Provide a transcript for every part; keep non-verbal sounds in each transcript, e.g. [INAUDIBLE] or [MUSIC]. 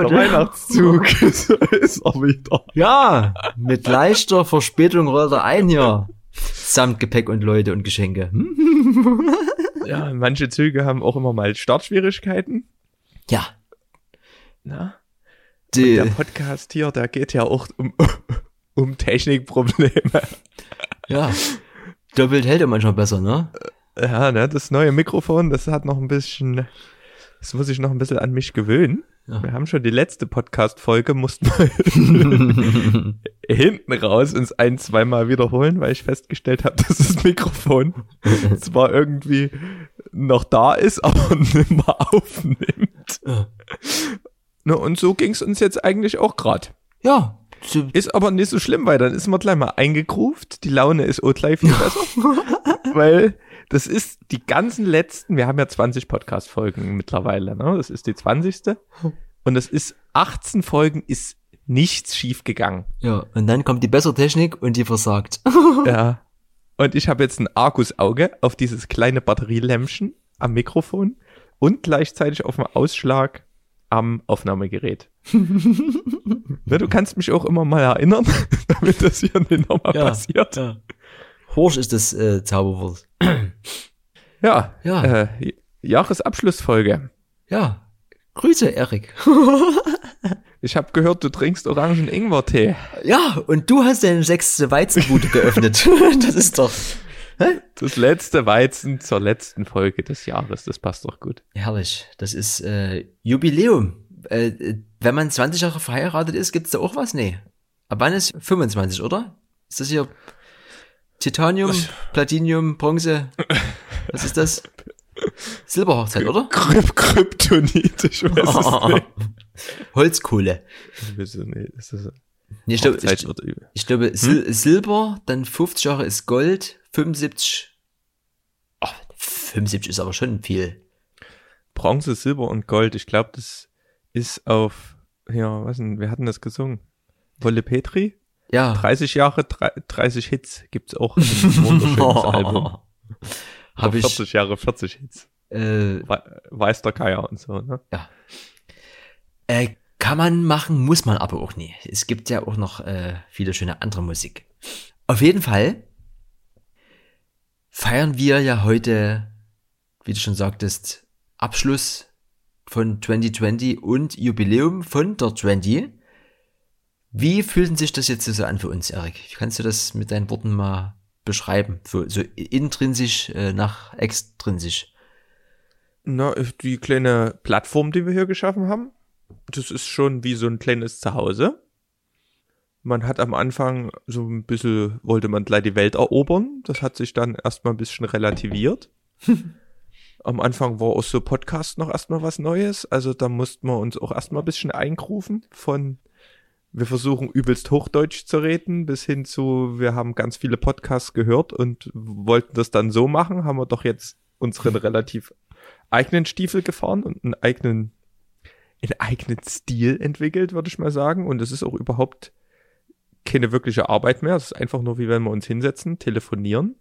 Der Weihnachtszug [LAUGHS] ist, ist er wieder. Ja, mit leichter Verspätung rollt er ein hier. Samt Gepäck und Leute und Geschenke. Hm? [LAUGHS] Ja, manche Züge haben auch immer mal Startschwierigkeiten. Ja. Na? Die, Der Podcast hier, der geht ja auch um, [LAUGHS] um Technikprobleme. ja. Doppelt hält er manchmal besser, ne? Ja, ne, das neue Mikrofon, das hat noch ein bisschen, das muss ich noch ein bisschen an mich gewöhnen. Ja. Wir haben schon die letzte Podcast-Folge, mussten wir [LAUGHS] hinten raus uns ein, zweimal wiederholen, weil ich festgestellt habe, [LAUGHS] dass das Mikrofon [LAUGHS] zwar irgendwie noch da ist, aber nicht mehr aufnimmt. Ja. Ne, und so ging's uns jetzt eigentlich auch grad. Ja. Ist aber nicht so schlimm, weil dann ist man gleich mal eingegruft. Die Laune ist auch gleich viel besser. weil das ist die ganzen letzten, wir haben ja 20 Podcast-Folgen mittlerweile, ne? Das ist die 20. Und es ist 18 Folgen ist nichts schief gegangen. ja. Und dann kommt die bessere Technik und die versagt. [LAUGHS] ja. Und ich habe jetzt ein Argusauge auf dieses kleine Batterielämpchen am Mikrofon und gleichzeitig auf dem Ausschlag am Aufnahmegerät. [LAUGHS] ne, du kannst mich auch immer mal erinnern, [LAUGHS] damit das hier nicht nochmal Ja. passiert. Ja. Horsch ist das äh, Zauberwort. [CLEARS THROAT] Ja, Ja. Äh, Jahresabschlussfolge. Ja. Grüße, Erik. [LAUGHS] Ich habe gehört, du trinkst Orangen-Ingwer-Tee. Ja, und du hast deine sechste Weizenbude geöffnet. [LAUGHS] das ist doch Das letzte Weizen zur letzten Folge des Jahres. Das passt doch gut. herrlich. Das ist äh, Jubiläum. Äh, äh, wenn man 20 Jahre verheiratet ist, gibt's da auch was? Nee. Ab wann ist 25, oder? Ist das hier Titanium, Platinium, Bronze? Was ist das? [LAUGHS] Silberhochzeit, oder? Kryp Kryptonit, ich weiß es [LAUGHS] nicht. Holzkohle. Ich weiß es nicht. Das ist Nee, ich glaube, ich, glaube Sil Silber, dann 50 Jahre ist Gold, 75. Ach, 75 ist aber schon viel. Bronze, Silber und Gold. Ich glaube, das ist auf, ja, was denn, wir hatten das gesungen. Wolle Petri? Ja. 30 Jahre, drei- 30 Hits gibt's auch. Ein wunderschönes [LAUGHS] Album. Habe ich 40 Jahre, 40 Hits. äh, We weiß der Keier und so, ne? Äh, kann man machen, muss man aber auch nie. Es gibt ja auch noch äh, viele schöne andere Musik. Auf jeden Fall feiern wir ja heute, wie du schon sagtest, Abschluss von 2020 und Jubiläum von der 20. Wie fühlt sich das jetzt so an für uns, Erik? Kannst du das mit deinen Worten mal beschreiben? So, so intrinsisch äh, nach extrinsisch. Na, die kleine Plattform, die wir hier geschaffen haben, das ist schon wie so ein kleines Zuhause. Man hat am Anfang so ein bisschen, wollte man gleich die Welt erobern. Das hat sich dann erstmal ein bisschen relativiert. [LAUGHS] am Anfang war auch so Podcast noch erstmal was Neues. Also da mussten wir uns auch erstmal ein bisschen eingrufen von wir versuchen übelst Hochdeutsch zu reden, bis hin zu, wir haben ganz viele Podcasts gehört und wollten das dann so machen, haben wir doch jetzt unseren [LAUGHS] relativ eigenen Stiefel gefahren und einen eigenen, einen eigenen Stil entwickelt, würde ich mal sagen. Und es ist auch überhaupt keine wirkliche Arbeit mehr. Es ist einfach nur, wie wenn wir uns hinsetzen, telefonieren,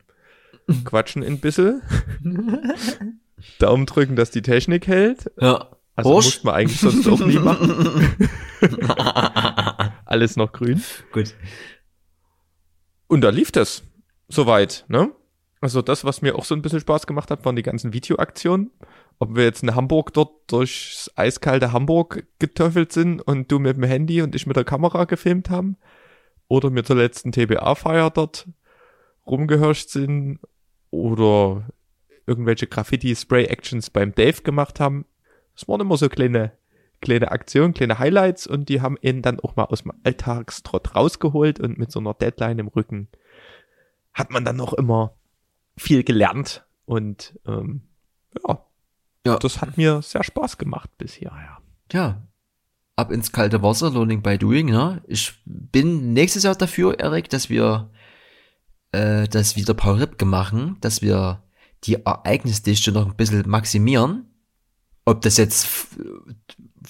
[LAUGHS] quatschen ein bisschen, [LAUGHS] Daumen drücken, dass die Technik hält. Ja. Also Horsch? muss man eigentlich sonst auch nie machen. Alles noch grün. Gut. Und da lief das soweit, ne? Also das, was mir auch so ein bisschen Spaß gemacht hat, waren die ganzen Videoaktionen. Ob wir jetzt in Hamburg dort durchs eiskalte Hamburg getöffelt sind und du mit dem Handy und ich mit der Kamera gefilmt haben. Oder wir zur letzten TBA-Feier dort rumgehirscht sind. Oder irgendwelche Graffiti-Spray-Actions beim Dave gemacht haben. Das waren immer so kleine, kleine Aktionen, kleine Highlights und die haben ihn dann auch mal aus dem Alltagstrott rausgeholt und mit so einer Deadline im Rücken hat man dann noch immer viel gelernt und ähm, ja, Ja. das hat mir sehr Spaß gemacht bisher, ja. ja, ab ins kalte Wasser, Learning by Doing, ne? Ich bin nächstes Jahr dafür, Erik, dass wir äh, das wieder Paul Ripke machen, dass wir die Ereignisdichte noch ein bisschen maximieren. Ob das jetzt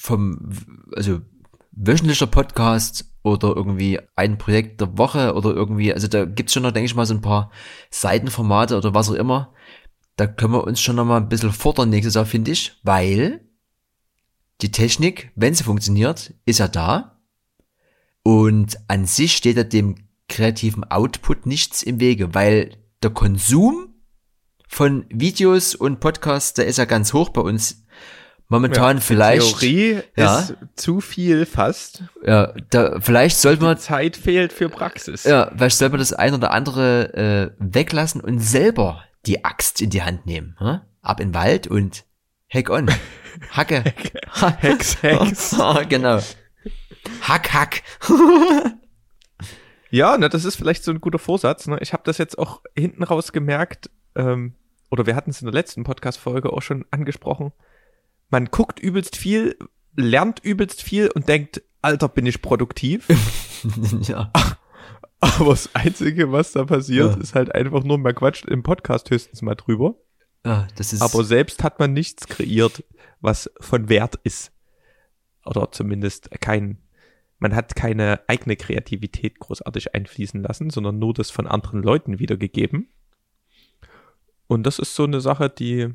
vom, also wöchentlicher Podcast oder irgendwie ein Projekt der Woche oder irgendwie, also da gibt's schon noch, denke ich mal, so ein paar Seitenformate oder was auch immer. Da können wir uns schon noch mal ein bisschen fordern nächstes Jahr, finde ich, weil die Technik, wenn sie funktioniert, ist ja da. Und an sich steht ja dem kreativen Output nichts im Wege, weil der Konsum von Videos und Podcasts, der ist ja ganz hoch bei uns. Momentan Ja, vielleicht. Theorie Ja. ist zu viel fast. Ja, da, vielleicht sollte man, Zeit fehlt für Praxis. ja, vielleicht sollte man das ein oder andere äh, weglassen und selber die Axt in die Hand nehmen. Hm? Ab in den Wald und Heck on. [LAUGHS] Hacke. Hex, Hex. [LAUGHS] genau. Hack, hack. [LAUGHS] Ja, ne, das ist vielleicht so ein guter Vorsatz. Ne? Ich habe das jetzt auch hinten raus gemerkt, ähm, oder wir hatten es in der letzten Podcast-Folge auch schon angesprochen. Man guckt übelst viel, lernt übelst viel und denkt, Alter, bin ich produktiv. [LAUGHS] ja. Aber das Einzige, was da passiert, Ja. ist halt einfach nur, man quatscht im Podcast höchstens mal drüber. ja, das ist. Aber selbst hat man nichts kreiert, was von Wert ist. Oder zumindest kein, man hat keine eigene Kreativität großartig einfließen lassen, sondern nur das von anderen Leuten wiedergegeben. Und das ist so eine Sache, die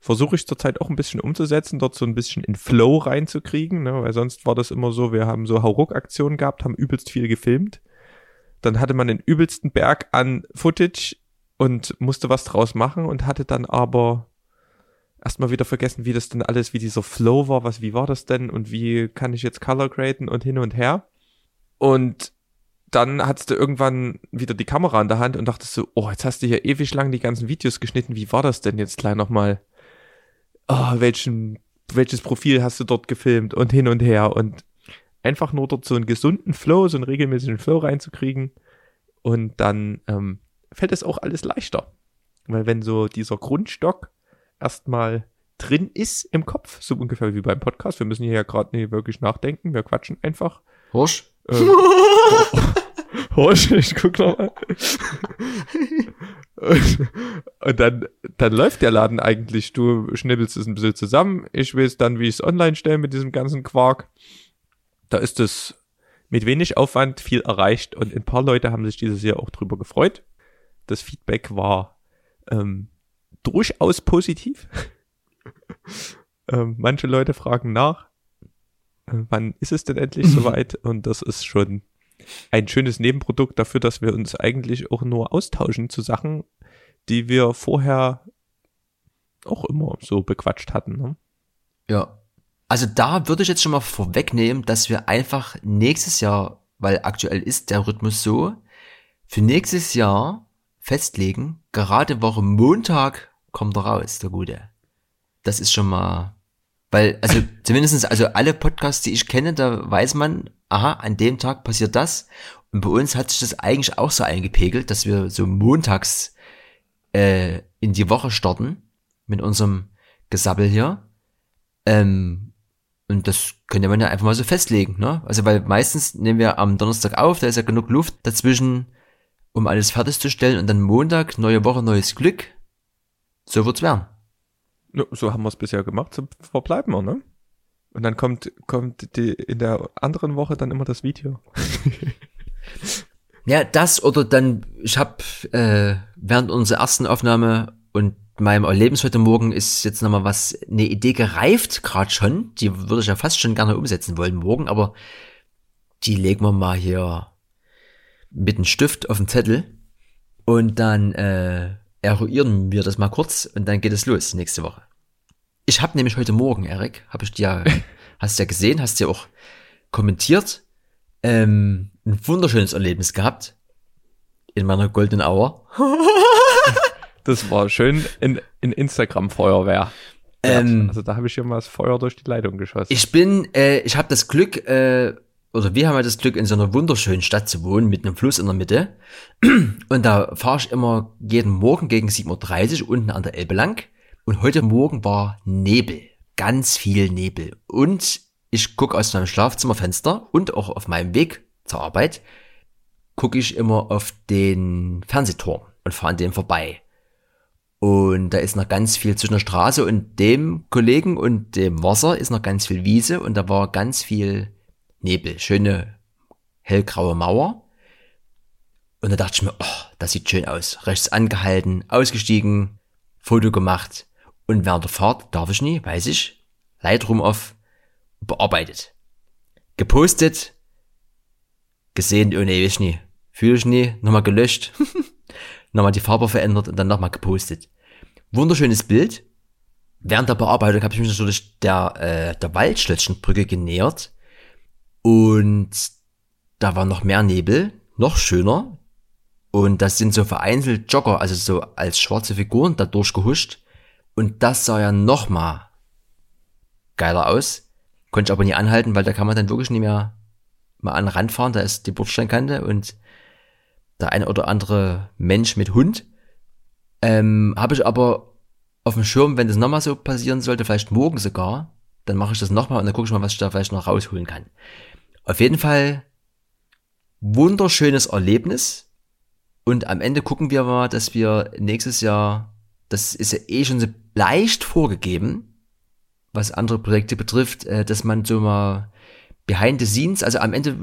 versuche ich zurzeit auch ein bisschen umzusetzen, dort so ein bisschen in Flow reinzukriegen, ne? weil sonst war das immer so, wir haben so Hauruck-Aktionen gehabt, haben übelst viel gefilmt. Dann hatte man den übelsten Berg an Footage und musste was draus machen und hatte dann aber erstmal wieder vergessen, wie das denn alles, wie dieser Flow war, was, wie war das denn und wie kann ich jetzt Color graden und hin und her. Und dann hattest du irgendwann wieder die Kamera in der Hand und dachtest so, oh, jetzt hast du hier ewig lang die ganzen Videos geschnitten, wie war das denn jetzt gleich nochmal? Oh, welchen, welches Profil hast du dort gefilmt und hin und her und einfach nur dort so einen gesunden Flow, so einen regelmäßigen Flow reinzukriegen und dann ähm, fällt es auch alles leichter. Weil wenn so dieser Grundstock erstmal drin ist im Kopf, so ungefähr wie beim Podcast, wir müssen hier ja gerade nicht wirklich nachdenken, wir quatschen einfach. Horsch? Ähm, [LAUGHS] Horsch, [LAUGHS] ich guck noch mal. Und, [LAUGHS] und dann, dann läuft der Laden eigentlich. Du schnibbelst es ein bisschen zusammen. Ich weiß dann, wie ich es online stelle mit diesem ganzen Quark. Da ist es mit wenig Aufwand viel erreicht und ein paar Leute haben sich dieses Jahr auch drüber gefreut. Das Feedback war ähm, durchaus positiv. [LAUGHS] ähm, manche Leute fragen nach, äh, wann ist es denn endlich soweit? Und das ist schon ein schönes Nebenprodukt dafür, dass wir uns eigentlich auch nur austauschen zu Sachen, die wir vorher auch immer so bequatscht hatten. Ne? Ja. Also da würde ich jetzt schon mal vorwegnehmen, dass wir einfach nächstes Jahr, weil aktuell ist der Rhythmus so, für nächstes Jahr festlegen, gerade Woche Montag kommt er raus, der Gute. Das ist schon mal, weil, also [LAUGHS] zumindestens, also alle Podcasts, die ich kenne, da weiß man, aha, an dem Tag passiert das. Und bei uns hat sich das eigentlich auch so eingepegelt, dass wir so montags äh, in die Woche starten mit unserem Gesabbel hier. Ähm, und das könnte man ja einfach mal so festlegen, ne? Also weil meistens nehmen wir am Donnerstag auf, da ist ja genug Luft dazwischen, um alles fertigzustellen und dann Montag, neue Woche, neues Glück. So wird's werden. Ja, So haben wir es bisher gemacht, so verbleiben wir, ne? Und dann kommt, kommt die, in der anderen Woche dann immer das Video. [LAUGHS] Ja, das oder dann, ich habe äh, während unserer ersten Aufnahme und meinem Erlebnis heute Morgen ist jetzt nochmal was, eine Idee gereift, gerade schon. Die würde ich ja fast schon gerne umsetzen wollen morgen, aber die legen wir mal hier mit einem Stift auf den Zettel und dann äh, eruieren wir das mal kurz und dann geht es los nächste Woche. Ich habe nämlich heute Morgen, Erik, habe ich dir, [LAUGHS] hast ja gesehen, hast ja auch kommentiert, ähm, ein wunderschönes Erlebnis gehabt in meiner Golden Hour. [LAUGHS] Das war schön in, in Instagram-Feuerwehr. Ähm, also da habe ich mal das Feuer durch die Leitung geschossen. Ich bin, äh, ich habe das Glück, äh, oder wir haben ja das Glück, in so einer wunderschönen Stadt zu wohnen, mit einem Fluss in der Mitte. [CLEARS THROAT] Und da fahre ich immer jeden Morgen gegen 7.30 Uhr unten an der Elbe lang. Und heute Morgen war Nebel, ganz viel Nebel. Und ich gucke aus meinem Schlafzimmerfenster und auch auf meinem Weg zur Arbeit, gucke ich immer auf den Fernsehturm und fahre an dem vorbei. Und da ist noch ganz viel zwischen der Straße und dem Kollegen und dem Wasser ist noch ganz viel Wiese und da war ganz viel Nebel, schöne hellgraue Mauer. Und da dachte ich mir, oh, das sieht schön aus. Rechts angehalten, ausgestiegen, Foto gemacht. Und während der Fahrt darf ich nie, weiß ich, Lightroom auf, bearbeitet. Gepostet, gesehen, oh nee, weiß nie. Fühle ich nie, nochmal gelöscht, [LAUGHS] nochmal die Farbe verändert und dann nochmal gepostet. Wunderschönes Bild. Während der Bearbeitung habe ich mich natürlich der, äh, der Waldschlösschenbrücke genähert. Und da war noch mehr Nebel, noch schöner. Und das sind so vereinzelt Jogger, also so als schwarze Figuren da durchgehuscht. Und das sah ja noch mal geiler aus. Konnte ich aber nie anhalten, weil da kann man dann wirklich nicht mehr mal an den Rand fahren. Da ist die Bordsteinkante und der eine oder andere Mensch mit Hund. Ähm, Habe ich aber auf dem Schirm, wenn das nochmal so passieren sollte, vielleicht morgen sogar, dann mache ich das nochmal und dann gucke ich mal, was ich da vielleicht noch rausholen kann. Auf jeden Fall wunderschönes Erlebnis. Und am Ende gucken wir mal, dass wir nächstes Jahr, das ist ja eh schon so leicht vorgegeben, was andere Projekte betrifft, äh, dass man so mal behind the scenes, also am Ende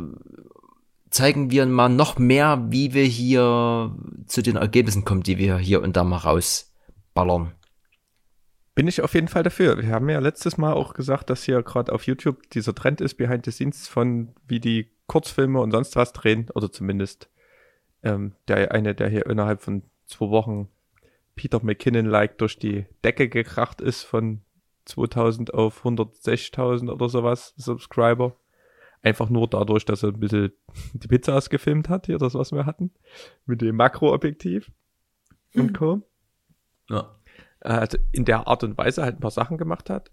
zeigen wir mal noch mehr, wie wir hier zu den Ergebnissen kommen, die wir hier und da mal rausballern. Bin ich auf jeden Fall dafür. Wir haben ja letztes Mal auch gesagt, dass hier gerade auf YouTube dieser Trend ist, behind the scenes von wie die Kurzfilme und sonst was drehen, oder zumindest ähm, der eine, der hier innerhalb von zwei Wochen Peter McKinnon-like durch die Decke gekracht ist von 2000 auf 160.000 oder sowas Subscriber. Einfach nur dadurch, dass er ein bisschen [LAUGHS] die Pizzas gefilmt hat, hier das, was wir hatten, mit dem Makroobjektiv und Co. Ja äh, in der Art und Weise halt ein paar Sachen gemacht hat.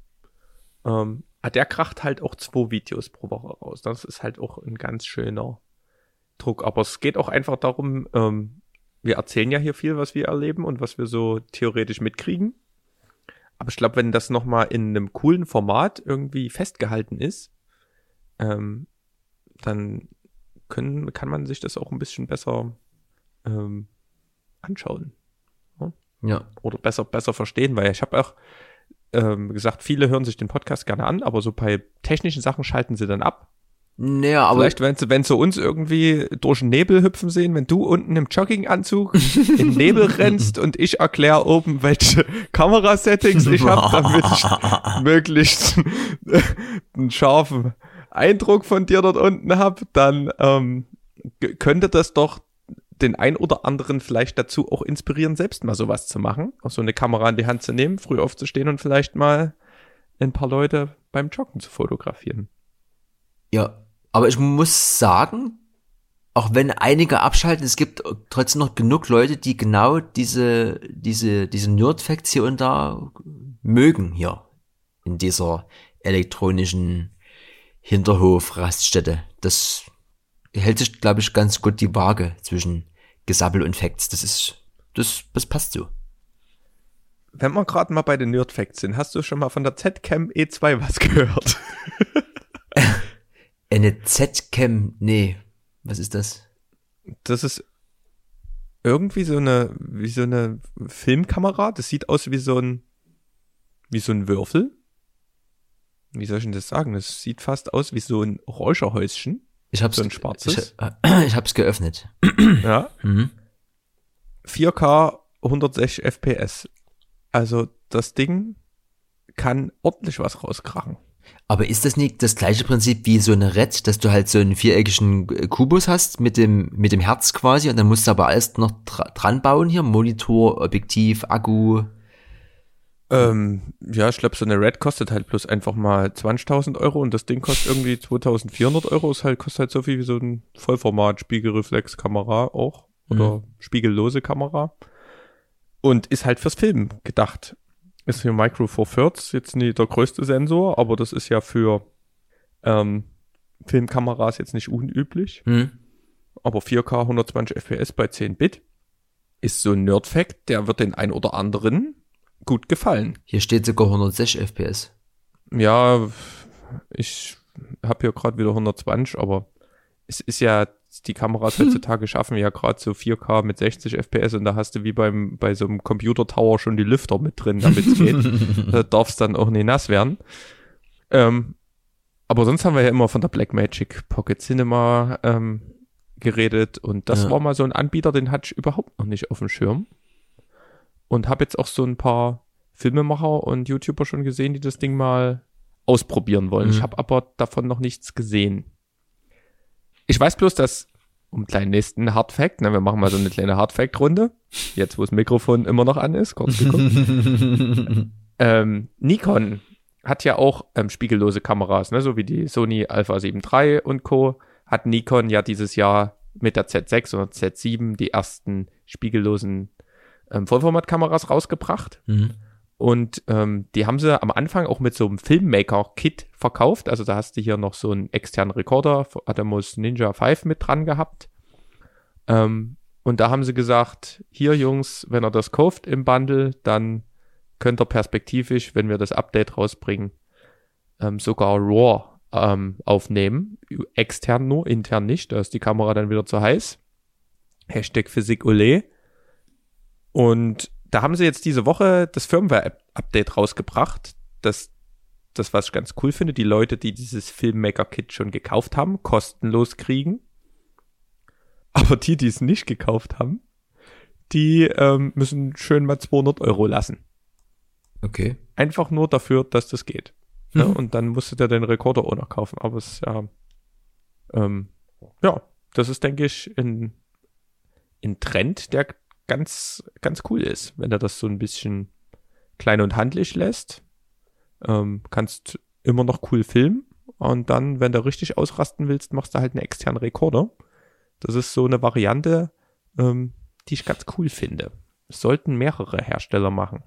Ähm, ah, der kracht halt auch zwei Videos pro Woche raus. Das ist halt auch ein ganz schöner Druck. Aber es geht auch einfach darum, ähm, wir erzählen ja hier viel, was wir erleben und was wir so theoretisch mitkriegen. Aber ich glaube, wenn das nochmal in einem coolen Format irgendwie festgehalten ist, ähm, dann können, kann man sich das auch ein bisschen besser ähm, anschauen. Ja. Oder besser, besser verstehen, weil ich habe auch ähm, gesagt, viele hören sich den Podcast gerne an, aber so bei technischen Sachen schalten sie dann ab. Naja, aber Vielleicht, wenn sie, wenn sie uns irgendwie durch den Nebel hüpfen sehen, wenn du unten im Jogginganzug im Nebel [LAUGHS] rennst und ich erkläre oben, welche Kamerasettings ich habe, damit ich [LAUGHS] möglichst einen scharfen Eindruck von dir dort unten habe, dann ähm, könnte das doch den ein oder anderen vielleicht dazu auch inspirieren, selbst mal sowas zu machen, auch so eine Kamera in die Hand zu nehmen, früh aufzustehen und vielleicht mal ein paar Leute beim Joggen zu fotografieren. Ja, aber ich muss sagen, auch wenn einige abschalten, es gibt trotzdem noch genug Leute, die genau diese, diese, diese Nerd-Facts hier und da mögen hier in dieser elektronischen Hinterhof-Raststätte. Das hält sich, glaube ich, ganz gut die Waage zwischen Gesabbel und Facts. Das ist, das, das passt so. Wenn wir gerade mal bei den Nerd Facts sind, hast du schon mal von der Z-Cam E2 was gehört? [LAUGHS] Eine Z-Cam, nee. Was ist das? Das ist irgendwie so eine, wie so eine Filmkamera. Das sieht aus wie so ein, wie so ein Würfel. Wie soll ich denn das sagen? Das sieht fast aus wie so ein Räucherhäuschen. Ich hab's, so ein schwarzes. Ich, [CLEARS THROAT] ich hab's geöffnet. [CLEARS THROAT] Ja. Mhm. 4K 160 FPS. Also das Ding kann ordentlich was rauskrachen. Aber ist das nicht das gleiche Prinzip wie so eine Red, dass du halt so einen viereckigen Kubus hast mit dem, mit dem Herz quasi und dann musst du aber alles noch dran bauen hier? Monitor, Objektiv, Akku. Ähm, ja, ich glaube, so eine Red kostet halt bloß einfach mal 20.000 Euro und das Ding kostet irgendwie 2.400 Euro. Es halt, kostet halt so viel wie so ein Vollformat-Spiegelreflex-Kamera auch oder mhm. spiegellose Kamera und ist halt fürs Filmen gedacht. Ist hier Micro Four Thirds, jetzt nicht der größte Sensor, aber das ist ja für ähm, Filmkameras jetzt nicht unüblich. Mhm. Aber 4K 120 FPS bei 10 Bit ist so ein Nerd-Fact, der wird den ein oder anderen gut gefallen. Hier steht sogar 160 FPS. Ja, ich habe hier gerade wieder 120, aber es ist ja, die Kameras heutzutage schaffen ja gerade so 4K mit 60 FPS und da hast du wie beim bei so einem Computer Tower schon die Lüfter mit drin, damit es [LAUGHS] geht. da darf es dann auch nicht nass werden. Ähm, aber sonst haben wir ja immer von der Blackmagic Pocket Cinema ähm, geredet und das ja. war mal so ein Anbieter, den hatte ich überhaupt noch nicht auf dem Schirm und habe jetzt auch so ein paar Filmemacher und YouTuber schon gesehen, die das Ding mal ausprobieren wollen. Mhm. Ich habe aber davon noch nichts gesehen. Ich weiß bloß, dass, um kleinen nächsten Hard Fact, ne, wir machen mal so eine kleine Hard Fact Runde. Jetzt, wo das Mikrofon immer noch an ist, kurz geguckt. [LAUGHS] ähm, Nikon hat ja auch ähm, spiegellose Kameras, ne, so wie die Sony Alpha 7 III und Co. Hat Nikon ja dieses Jahr mit der Z6 oder Z7 die ersten spiegellosen ähm, Vollformatkameras rausgebracht. Mhm. Und ähm, die haben sie am Anfang auch mit so einem Filmmaker-Kit verkauft. Also da hast du hier noch so einen externen Rekorder, Atomos Ninja 5 mit dran gehabt. Ähm, und da haben sie gesagt, hier Jungs, wenn ihr das kauft im Bundle, dann könnt ihr perspektivisch, wenn wir das Update rausbringen, ähm, sogar RAW ähm, aufnehmen. Extern nur, intern nicht. Da ist die Kamera dann wieder zu heiß. Hashtag Physik Ole. Und da haben sie jetzt diese Woche das Firmware-Update rausgebracht. Das, das, was ich ganz cool finde, die Leute, die dieses Filmmaker-Kit schon gekauft haben, kostenlos kriegen. Aber die, die es nicht gekauft haben, die ähm, müssen schön mal 200 Euro lassen. Okay. Einfach nur dafür, dass das geht. Ja, Mhm. und dann musst du dir den Rekorder auch noch kaufen. Aber es ist ja, ähm, ja, das ist, denke ich, ein, ein Trend, der ganz, ganz cool ist, wenn er das so ein bisschen klein und handlich lässt. Ähm, kannst immer noch cool filmen und dann, wenn du richtig ausrasten willst, machst du halt einen externen Rekorder. Das ist so eine Variante, ähm, die ich ganz cool finde. Sollten mehrere Hersteller machen.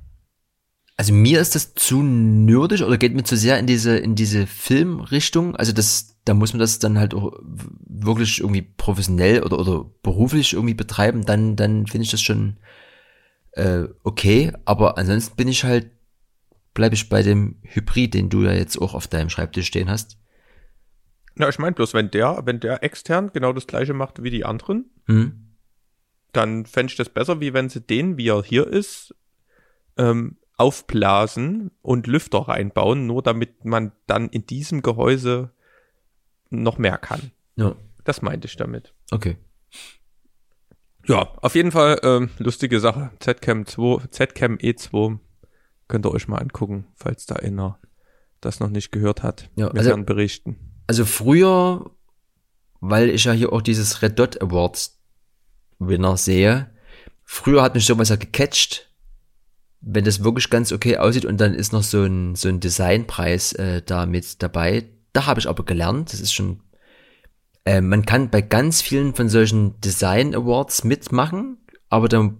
Also mir ist das zu nerdig oder geht mir zu sehr in diese, in diese Filmrichtung. Also das, da muss man das dann halt auch wirklich irgendwie professionell oder, oder beruflich irgendwie betreiben. Dann, dann finde ich das schon äh, okay. Aber ansonsten bin ich halt, bleibe ich bei dem Hybrid, den du ja jetzt auch auf deinem Schreibtisch stehen hast. Na, ich meine bloß, wenn der, wenn der extern genau das gleiche macht wie die anderen, Hm? dann fände ich das besser, wie wenn sie den, wie er hier ist, ähm, aufblasen und Lüfter reinbauen, nur damit man dann in diesem Gehäuse noch mehr kann. Ja, Das meinte ich damit. okay. Ja, auf jeden Fall ähm, lustige Sache. Zcam 2, Zcam E2 könnt ihr euch mal angucken, falls da einer das noch nicht gehört hat. Ja, Wir also- werden berichten. Also früher, weil ich ja hier auch dieses Red Dot Awards Winner sehe, früher hat mich sowas ja gecatcht, wenn das wirklich ganz okay aussieht und dann ist noch so ein, so ein Designpreis äh, da mit dabei. Da habe ich aber gelernt, das ist schon, äh, man kann bei ganz vielen von solchen Design Awards mitmachen, aber dann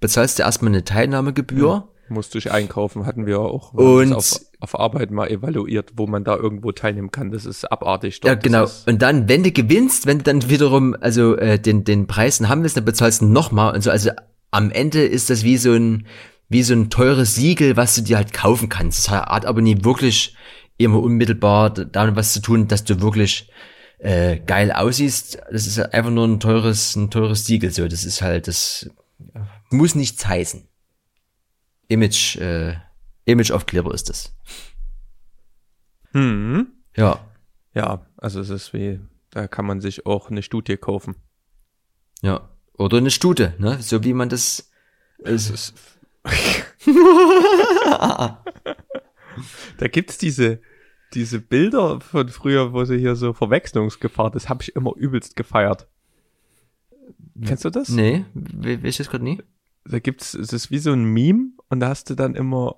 bezahlst du erstmal eine Teilnahmegebühr. Musste ich einkaufen, hatten wir auch Und- auf, auf Arbeit mal evaluiert, wo man da irgendwo teilnehmen kann. Das ist abartig. Ja, dort. genau. Das ist, Und dann, wenn du gewinnst, wenn du dann wiederum, also äh, den, den Preis haben willst, dann bezahlst du nochmal und so. Also am Ende ist das wie so ein, wie so ein teures Siegel, was du dir halt kaufen kannst. Das hat aber nie wirklich immer unmittelbar damit was zu tun, dass du wirklich äh, geil aussiehst. Das ist einfach nur ein teures, ein teures Siegel. So, das ist halt, das muss nichts heißen. Image, äh, Image-Aufkleber ist das. hm. Ja. Ja, also es ist wie, da kann man sich auch eine Studie kaufen. Ja. Oder eine Stute, ne? So wie man das. Es ist, [LAUGHS] [LAUGHS] [LAUGHS] da gibt's diese, diese Bilder von früher, wo sie hier so Verwechslungsgefahr, das habe ich immer übelst gefeiert. Kennst du das? Nee, we- weiß ich das gerade nie. Da gibt's, es ist wie so ein Meme und da hast du dann immer,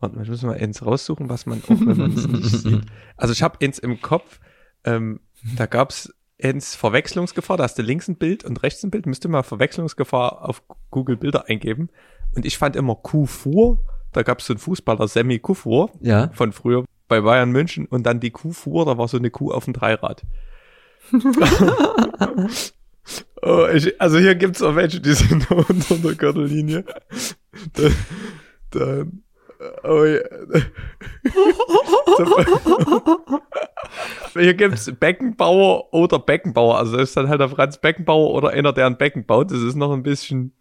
warte mal, ich muss mal eins raussuchen, was man auch, wenn man es nicht [LAUGHS] sieht. Also ich habe eins im Kopf, ähm, da gab's eins Verwechslungsgefahr, da hast du links ein Bild und rechts ein Bild, müsste mal Verwechslungsgefahr auf Google Bilder eingeben. Und ich fand immer Kufur, da gab's so einen Fußballer, Sammy Kufur, Ja. von früher bei Bayern München und dann die Kuh fuhr, da war so eine Kuh auf dem Dreirad. [LAUGHS] oh, ich, also hier gibt's auch welche, die sind [LAUGHS] unter der Gürtellinie. Da, da, oh, ja. [LAUGHS] hier gibt's Beckenbauer oder Beckenbauer. Also das ist dann halt der Franz Beckenbauer oder einer, der ein Becken baut. Das ist noch ein bisschen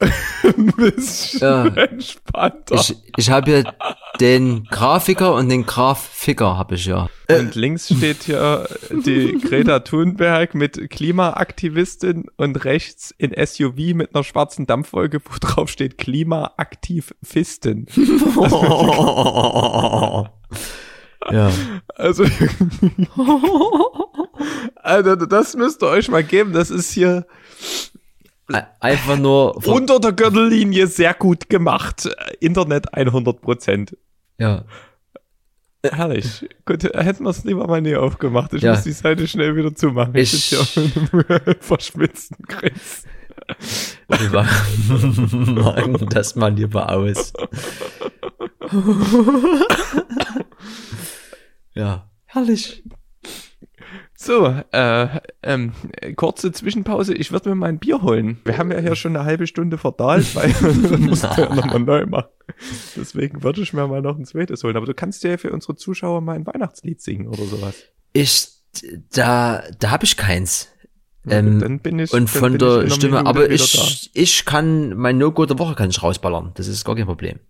[LAUGHS] ein bisschen Ja. entspannter. Ich, ich habe hier den Grafiker und den Grafiker habe ich ja. und links steht hier die Greta Thunberg mit Klimaaktivistin und rechts in SUV mit einer schwarzen Dampfwolke, wo drauf steht Klimaaktivisten. [LAUGHS] ja. Also, [LAUGHS] also das müsst ihr euch mal geben. Das ist hier Einfach nur. [LAUGHS] unter der Gürtellinie sehr gut gemacht. Internet 100 Prozent. ja. Herrlich. Gut, hätten wir es lieber mal nie aufgemacht. Ich Ja. muss die Seite schnell wieder zumachen. Ich, Ich- sitze hier mit einem [LAUGHS] verschmitzten Grinsen. Wir [LAUGHS] machen das mal lieber aus. ja. Herrlich. So, äh, ähm, kurze Zwischenpause. Ich würde mir mal ein Bier holen. Wir haben ja hier schon eine halbe Stunde verdalt, weil [LAUGHS] dann musst du ja nochmal neu machen. Deswegen würde ich mir mal noch ein zweites holen. Aber du kannst ja für unsere Zuschauer mal ein Weihnachtslied singen oder sowas. Ich, da, da habe ich keins. Ähm, dann bin ich, und von der Stimme, Minute aber ich, ich kann, mein No-Go der Woche kann ich rausballern. Das ist gar kein Problem.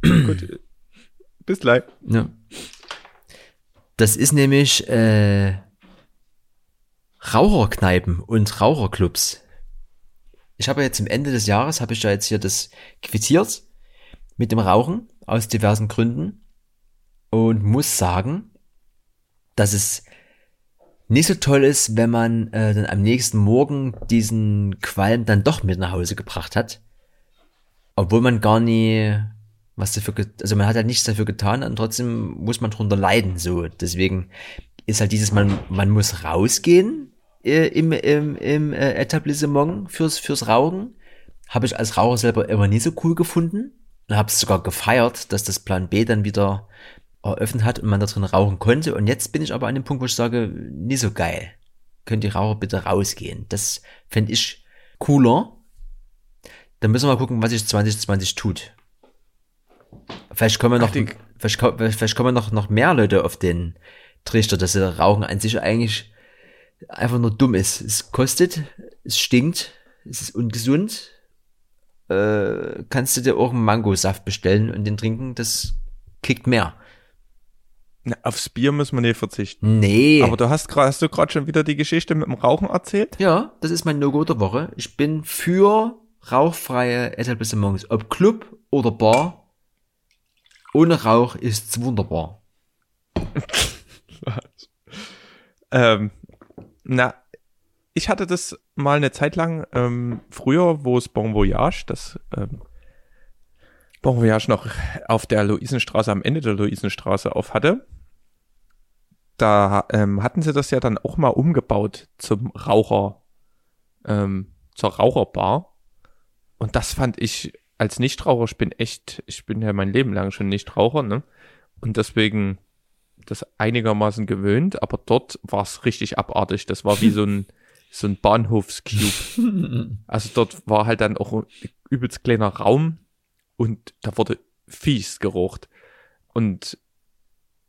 da. Gut. Bis gleich. Ja. Das ist nämlich äh, Raucherkneipen und Raucherclubs. Ich habe jetzt zum Ende des Jahres, habe ich ja jetzt hier das quittiert mit dem Rauchen aus diversen Gründen und muss sagen, dass es nicht so toll ist, wenn man äh, dann am nächsten Morgen diesen Qualm dann doch mit nach Hause gebracht hat. Obwohl man gar nie was dafür, also man hat halt nichts dafür getan und trotzdem muss man drunter leiden, so. Deswegen ist halt dieses, man, man muss rausgehen äh, im, im, im äh, Etablissement fürs, fürs Rauchen. Habe ich als Raucher selber immer nie so cool gefunden und habe es sogar gefeiert, dass das Plan B dann wieder eröffnet hat und man da drin rauchen konnte. Und jetzt bin ich aber an dem Punkt, wo ich sage, nie so geil. Könnt die Raucher bitte rausgehen. Das fände ich cooler. Dann müssen wir mal gucken, was sich 2020 tut. Vielleicht kommen noch, Ach, die- vielleicht, vielleicht kommen noch, noch mehr Leute auf den Trichter, dass der Rauchen an sich eigentlich einfach nur dumm ist. Es kostet, es stinkt, es ist ungesund. Äh, kannst du dir auch einen Mangosaft bestellen und den trinken, das kickt mehr. Na, aufs Bier müssen wir nicht verzichten. Nee. Aber du hast gerade, hast du gerade schon wieder die Geschichte mit dem Rauchen erzählt? ja, das ist mein No-Go der Woche. Ich bin für rauchfreie Etablissements, ob Club oder Bar. Ohne Rauch ist's wunderbar. [LAUGHS] Ähm, na, ich hatte das mal eine Zeit lang ähm, früher, wo es Bon Voyage, das ähm, Bon Voyage noch auf der Luisenstraße, am Ende der Luisenstraße auf hatte. Da ähm, hatten sie das ja dann auch mal umgebaut zum Raucher, ähm, zur Raucherbar. Und das fand ich als Nichtraucher, ich bin echt, ich bin ja mein Leben lang schon Nichtraucher, ne? Und deswegen das einigermaßen gewöhnt, aber dort war es richtig abartig. Das war wie so ein, [LAUGHS] so ein Bahnhofscube. Also dort war halt dann auch ein übelst kleiner Raum und da wurde fies gerucht. Und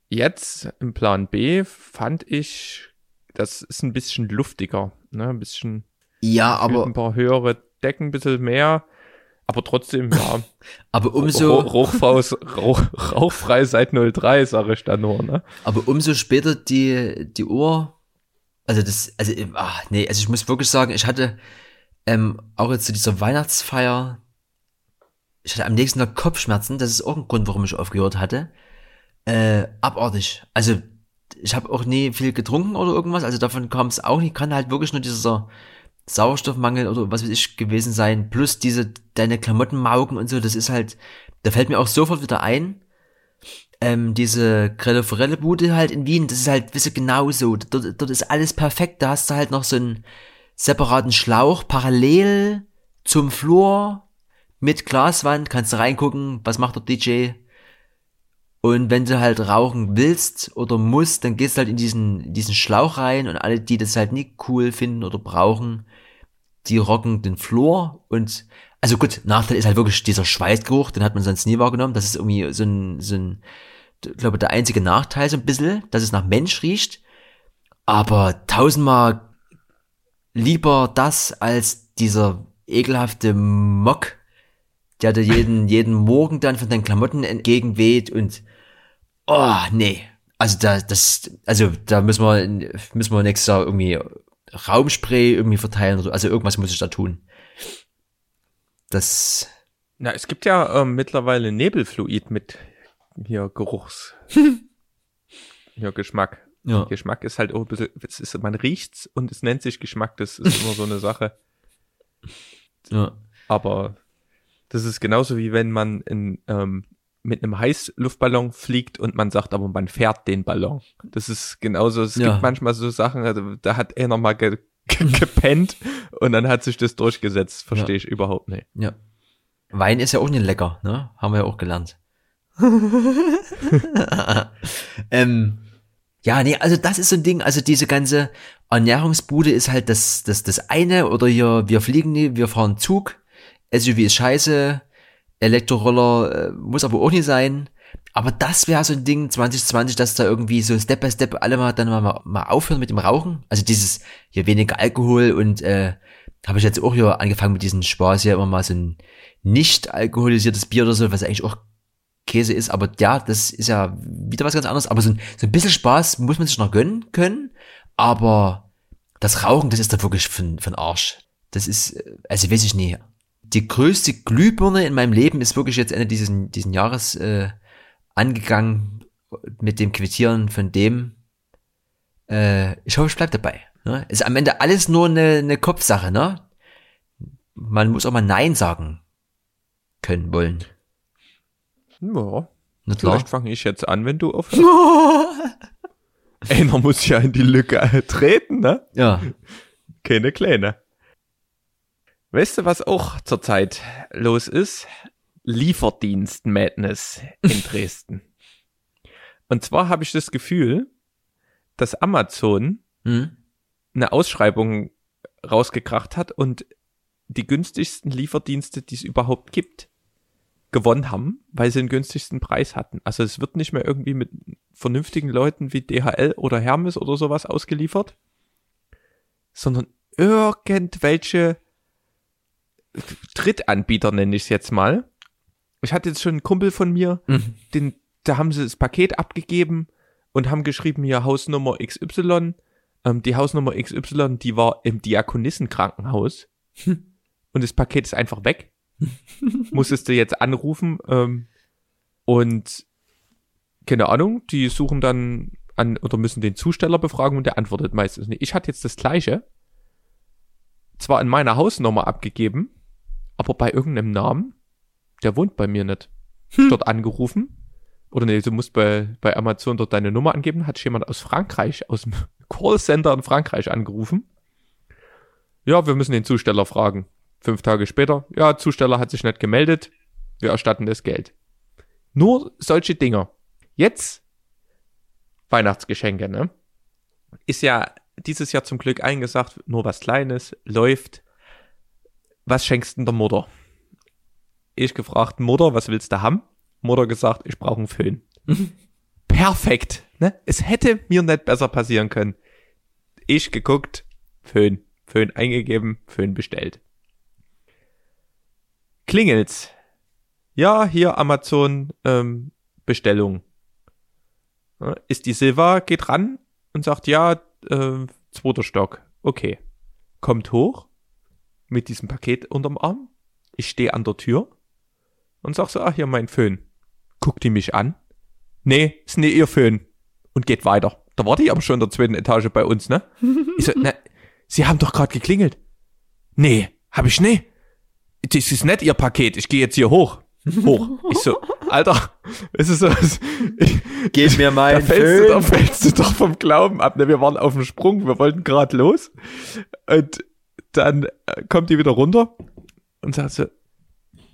jetzt im Plan B fand ich, das ist ein bisschen luftiger, ne, ein bisschen, Ja, aber ein paar höhere Decken, ein bisschen mehr, aber trotzdem, ja, [LAUGHS] aber umso, Rauchfrei, Rauch, rauchfrei seit 03, sage ich da nur, ne? aber umso später die, die Uhr, also das, also, ach, nee, also ich muss wirklich sagen, ich hatte, ähm, auch jetzt zu dieser Weihnachtsfeier, ich hatte am nächsten Tag Kopfschmerzen, das ist auch ein Grund, warum ich aufgehört hatte. Äh, abartig. Also, ich habe auch nie viel getrunken oder irgendwas, also davon kam es auch nicht, kann halt wirklich nur dieser Sauerstoffmangel oder was weiß ich gewesen sein, plus diese, deine Klamotten maugen und so, das ist halt, da fällt mir auch sofort wieder ein, ähm, diese Grelle Forelle Bude halt in Wien, das ist halt, wisst ihr, genauso, dort, dort ist alles perfekt, da hast du halt noch so einen separaten Schlauch parallel zum Flur mit Glaswand, kannst du reingucken, was macht der DJ, und wenn du halt rauchen willst oder musst, dann gehst du halt in diesen, diesen Schlauch rein und alle, die das halt nicht cool finden oder brauchen, die rocken den Flur und, also gut, Nachteil ist halt wirklich dieser Schweißgeruch, den hat man sonst nie wahrgenommen. Das ist irgendwie so ein, so ein, ich glaube, der einzige Nachteil so ein bisschen, dass es nach Mensch riecht. Aber tausendmal lieber das als dieser ekelhafte Mock, der dir jeden, [LAUGHS] jeden Morgen dann von deinen Klamotten entgegenweht und, oh, nee. Also da, das, also da müssen wir, müssen wir nächstes Jahr irgendwie Raumspray irgendwie verteilen oder so. Also irgendwas muss ich da tun. Das. Na, es gibt ja ähm, mittlerweile Nebelfluid mit hier Geruchs. [LAUGHS] ja, Geschmack. Ja. Geschmack ist halt auch ein bisschen, es ist, man riecht's und es nennt sich Geschmack, das ist immer so eine Sache. Ja. Aber das ist genauso wie wenn man in, ähm, mit einem Heißluftballon fliegt und man sagt, aber man fährt den Ballon. Das ist genauso, es Ja. gibt manchmal so Sachen, also, da hat er nochmal ge ge [LAUGHS] gepennt und dann hat sich das durchgesetzt. Verstehe ich überhaupt nicht. Ja. Wein ist ja auch nicht lecker, ne? Haben wir ja auch gelernt. [LAUGHS] [LAUGHS] ähm, ja, nee, also das ist so ein Ding, also diese ganze Ernährungsbude ist halt das, das, das eine, oder hier, wir fliegen nie, wir fahren Zug, SUV ist scheiße, Elektroroller äh, muss aber auch nicht sein. Aber das wäre so ein Ding 2020, dass da irgendwie so Step by Step alle mal dann mal, mal aufhören mit dem Rauchen. Also dieses hier weniger Alkohol und äh, habe ich jetzt auch hier angefangen mit diesem Spaß hier immer mal so ein nicht alkoholisiertes Bier oder so, was eigentlich auch Käse ist. Aber ja, das ist ja wieder was ganz anderes. Aber so ein, so ein bisschen Spaß muss man sich noch gönnen können. Aber das Rauchen, das ist dann wirklich für den Arsch. Das ist, äh, also weiß ich nie. Die größte Glühbirne in meinem Leben ist wirklich jetzt Ende dieses diesen Jahres äh, angegangen mit dem Quittieren von dem. Äh, ich hoffe, ich bleib dabei. Ne? Ist am Ende alles nur eine, eine Kopfsache, ne? Man muss auch mal Nein sagen können wollen. Ja, Na klar. vielleicht fange ich jetzt an, wenn du aufhörst. [LAUGHS] Einer muss ja in die Lücke treten, ne? Ja. Keine kleine. Weißt du, was auch zurzeit los ist? Lieferdienst Madness in [LAUGHS] Dresden. Und zwar habe ich das Gefühl, dass Amazon Hm? eine Ausschreibung rausgekracht hat und die günstigsten Lieferdienste, die es überhaupt gibt, gewonnen haben, weil sie den günstigsten Preis hatten. Also es wird nicht mehr irgendwie mit vernünftigen Leuten wie DHL oder Hermes oder sowas ausgeliefert, sondern irgendwelche Drittanbieter nenne ich es jetzt mal. Ich hatte jetzt schon einen Kumpel von mir, Mhm. den, da haben sie das Paket abgegeben und haben geschrieben, hier Hausnummer XY. Ähm, die Hausnummer XY, die war im Diakonissenkrankenhaus. Und das Paket ist einfach weg. [LAUGHS] Musstest du jetzt anrufen. Ähm, und keine Ahnung, die suchen dann an oder müssen den Zusteller befragen und der antwortet meistens nicht. Ich hatte jetzt das gleiche. Zwar in meiner Hausnummer abgegeben, aber bei irgendeinem Namen, der wohnt bei mir nicht. Dort angerufen. Oder nee, du musst bei, bei Amazon dort deine Nummer angeben. Hat jemand aus Frankreich, aus dem [LAUGHS] Callcenter in Frankreich angerufen. Ja, wir müssen den Zusteller fragen. Fünf Tage später, ja, Zusteller hat sich nicht gemeldet. Wir erstatten das Geld. Nur solche Dinger. Jetzt Weihnachtsgeschenke, ne? Ist ja dieses Jahr zum Glück eingesagt, nur was Kleines, läuft. Was schenkst du denn der Mutter? Ich gefragt, Mutter, was willst du haben? Mutter gesagt, ich brauche einen Föhn. [LAUGHS] Perfekt, ne? Es hätte mir nicht besser passieren können. Ich geguckt, Föhn, Föhn eingegeben, Föhn bestellt. Klingelt's. Ja, hier Amazon ähm, Bestellung. Ist die Silva, geht ran und sagt, ja, äh, zweiter Stock. Okay. Kommt hoch mit diesem Paket unterm Arm. Ich stehe an der Tür und sag so, ach, hier mein Föhn. Guckt die mich an. Nee, ist nicht ihr Föhn. Und geht weiter. Da war die aber schon in der zweiten Etage bei uns, ne? [LAUGHS] Ich so, ne, Sie haben doch gerade geklingelt. Nee, hab ich nicht. Das ist nicht Ihr Paket. Ich gehe jetzt hier hoch. Hoch. Ich so, [LAUGHS] Alter, es ist so, ich, Gib mir da mein fällst, du, da fällst du doch vom Glauben ab. Ne? Wir waren auf dem Sprung, wir wollten gerade los. Und dann äh, kommt die wieder runter und sagt so,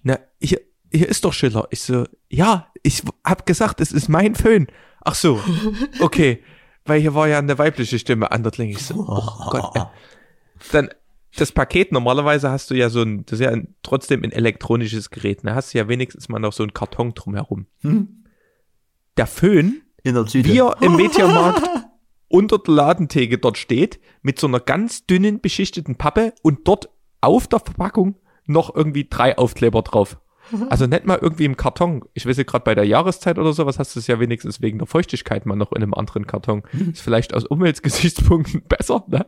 na, hier, hier ist doch Schiller. Ich so, ja, ich hab gesagt, es ist mein Föhn. Ach so, [LAUGHS] okay. Weil hier war ja eine weibliche Stimme an der Klinge. Ich so, oh [LAUGHS] Gott. Ey. Dann das Paket, normalerweise hast du ja so ein, das ist ja ein, trotzdem ein elektronisches Gerät. Da hast du ja wenigstens mal noch so einen Karton drumherum. Der Föhn In der Tüte. wie er im Mediamarkt [LAUGHS] unter der Ladentheke dort steht, mit so einer ganz dünnen beschichteten Pappe und dort auf der Verpackung noch irgendwie drei Aufkleber drauf. [LAUGHS] Also nicht mal irgendwie im Karton. Ich weiß ja gerade bei der Jahreszeit oder sowas hast du es ja wenigstens wegen der Feuchtigkeit mal noch in einem anderen Karton. [LAUGHS] Ist vielleicht aus Umweltgesichtspunkten [LAUGHS] besser, ne?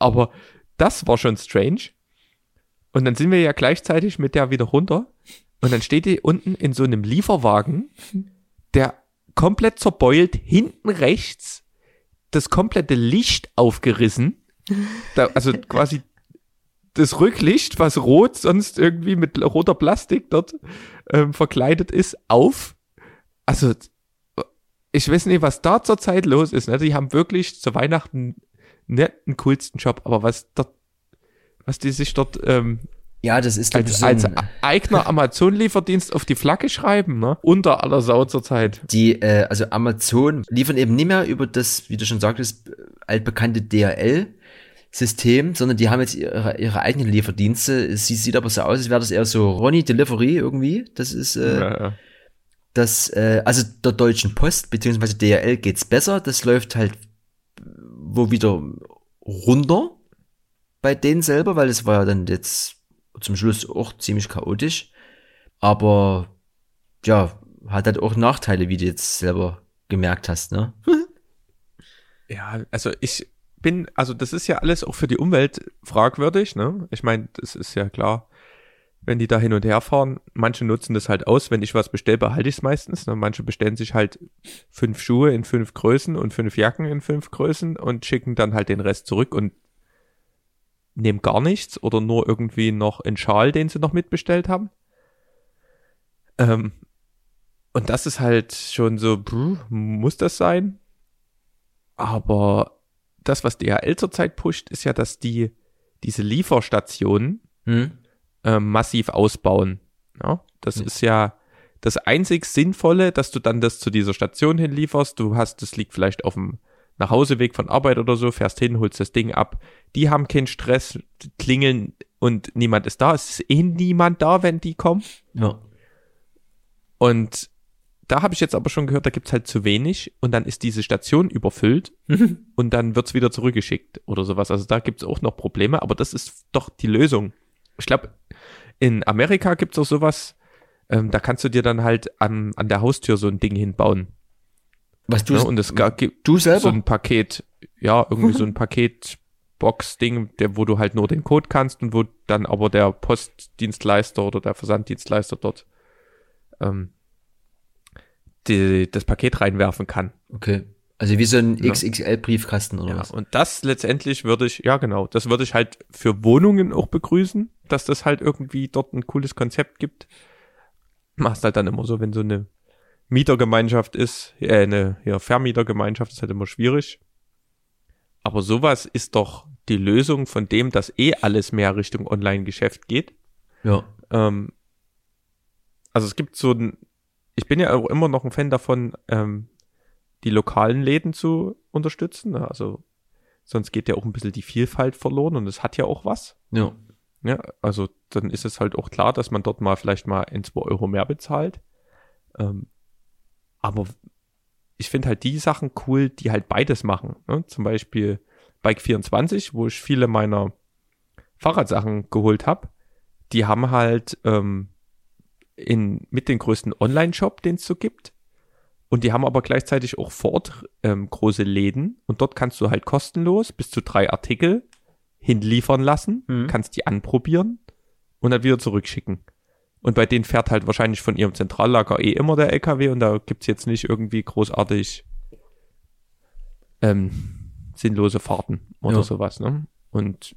Aber das war schon strange. Und dann sind wir ja gleichzeitig mit der wieder runter. Und dann steht die unten in so einem Lieferwagen, der komplett zerbeult, hinten rechts das komplette Licht aufgerissen. Da, also [LAUGHS] quasi das Rücklicht, was rot sonst irgendwie mit roter Plastik dort ähm, verkleidet ist, auf. Also, ich weiß nicht, was da zurzeit los ist. Ne? Die haben wirklich zu Weihnachten nicht den coolsten Job, aber was dort, was die sich dort ähm, Ja, das ist als, als ein- eigener [LAUGHS] Amazon-Lieferdienst auf die Flagge schreiben, ne? Unter aller Sau zurzeit. die, äh, also Amazon liefern eben nicht mehr über das, wie du schon sagtest, altbekannte DHL-System, sondern die haben jetzt ihre, ihre eigenen Lieferdienste. Sie sieht aber so aus, als wäre das eher so Ronny Delivery irgendwie. Das ist, äh, Ja, ja. das, äh, also der Deutschen Post beziehungsweise DHL geht's besser. Das läuft halt wo wieder runter bei denen selber, weil es war ja dann jetzt zum Schluss auch ziemlich chaotisch. Aber ja, hat halt auch Nachteile, wie du jetzt selber gemerkt hast, ne? [LAUGHS] Ja, also ich bin, also das ist ja alles auch für die Umwelt fragwürdig, ne? Ich meine, das ist ja klar, wenn die da hin und her fahren, manche nutzen das halt aus, wenn ich was bestelle, behalte ich es meistens. Ne? Manche bestellen sich halt fünf Schuhe in fünf Größen und fünf Jacken in fünf Größen und schicken dann halt den Rest zurück und nehmen gar nichts oder nur irgendwie noch einen Schal, den sie noch mitbestellt haben. Ähm, und das ist halt schon so, brr, muss das sein? Aber das, was DHL zurzeit pusht, ist ja, dass die diese Lieferstationen Hm? ähm, massiv ausbauen. Ja? Das Ja. ist ja das einzig Sinnvolle, dass du dann das zu dieser Station hinlieferst. Du hast, das liegt vielleicht auf dem Nachhauseweg von Arbeit oder so, fährst hin, holst das Ding ab. Die haben keinen Stress, klingeln und niemand ist da. Es ist eh niemand da, wenn die kommen. Ja. Und da habe ich jetzt aber schon gehört, da gibt's halt zu wenig und dann ist diese Station überfüllt [LAUGHS] und dann wird's wieder zurückgeschickt oder sowas. Also da gibt's auch noch Probleme, aber das ist doch die Lösung. Ich glaube, in Amerika gibt's auch sowas, ähm, da kannst du dir dann halt an, an der Haustür so ein Ding hinbauen. Was du, ne? Und es gibt du selber? so ein Paket, ja, irgendwie so [LAUGHS] ein Paketbox-Ding, der, wo du halt nur den Code kannst und wo dann aber der Postdienstleister oder der Versanddienstleister dort ähm, die, das Paket reinwerfen kann. okay. Also wie so ein Ja. XXL-Briefkasten oder Ja, was? und das letztendlich würde ich, ja genau, das würde ich halt für Wohnungen auch begrüßen, dass das halt irgendwie dort ein cooles Konzept gibt. Machst halt dann immer so, wenn so eine Mietergemeinschaft ist, äh, eine ja, Vermietergemeinschaft ist halt immer schwierig. Aber sowas ist doch die Lösung von dem, dass eh alles mehr Richtung Online-Geschäft geht. Ja. Ähm, also es gibt so ein, ich bin ja auch immer noch ein Fan davon, ähm, die lokalen Läden zu unterstützen. ne? Also sonst geht ja auch ein bisschen die Vielfalt verloren und es hat ja auch was. Ja. Ja, also dann ist es halt auch klar, dass man dort mal vielleicht mal ein, zwei Euro mehr bezahlt. Ähm, aber ich finde halt die Sachen cool, die halt beides machen. Ne? Zum Beispiel Bike24, wo ich viele meiner Fahrradsachen geholt habe. Die haben halt ähm, in, mit den größten Online-Shop, den es so gibt. Und die haben aber gleichzeitig auch vor Ort ähm, große Läden. Und dort kannst du halt kostenlos bis zu drei Artikel hinliefern lassen, Mhm. kannst die anprobieren und dann wieder zurückschicken. Und bei denen fährt halt wahrscheinlich von ihrem Zentrallager eh immer der LKW und da gibt's jetzt nicht irgendwie großartig ähm, sinnlose Fahrten oder Ja. sowas. Ne? Und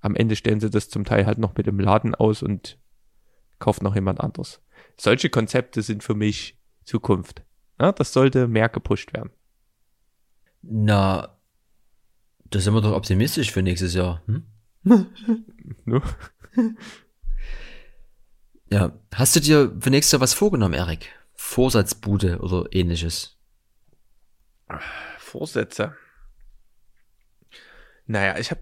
am Ende stellen sie das zum Teil halt noch mit dem Laden aus und kauft noch jemand anderes. Solche Konzepte sind für mich Zukunft. Ja, das sollte mehr gepusht werden. Na, da sind wir doch optimistisch für nächstes Jahr. Hm? [LAUGHS] [LAUGHS] Ja. Hast du dir für nächstes Jahr was vorgenommen, Erik? Vorsatzbude oder ähnliches? Vorsätze. Naja, ich habe.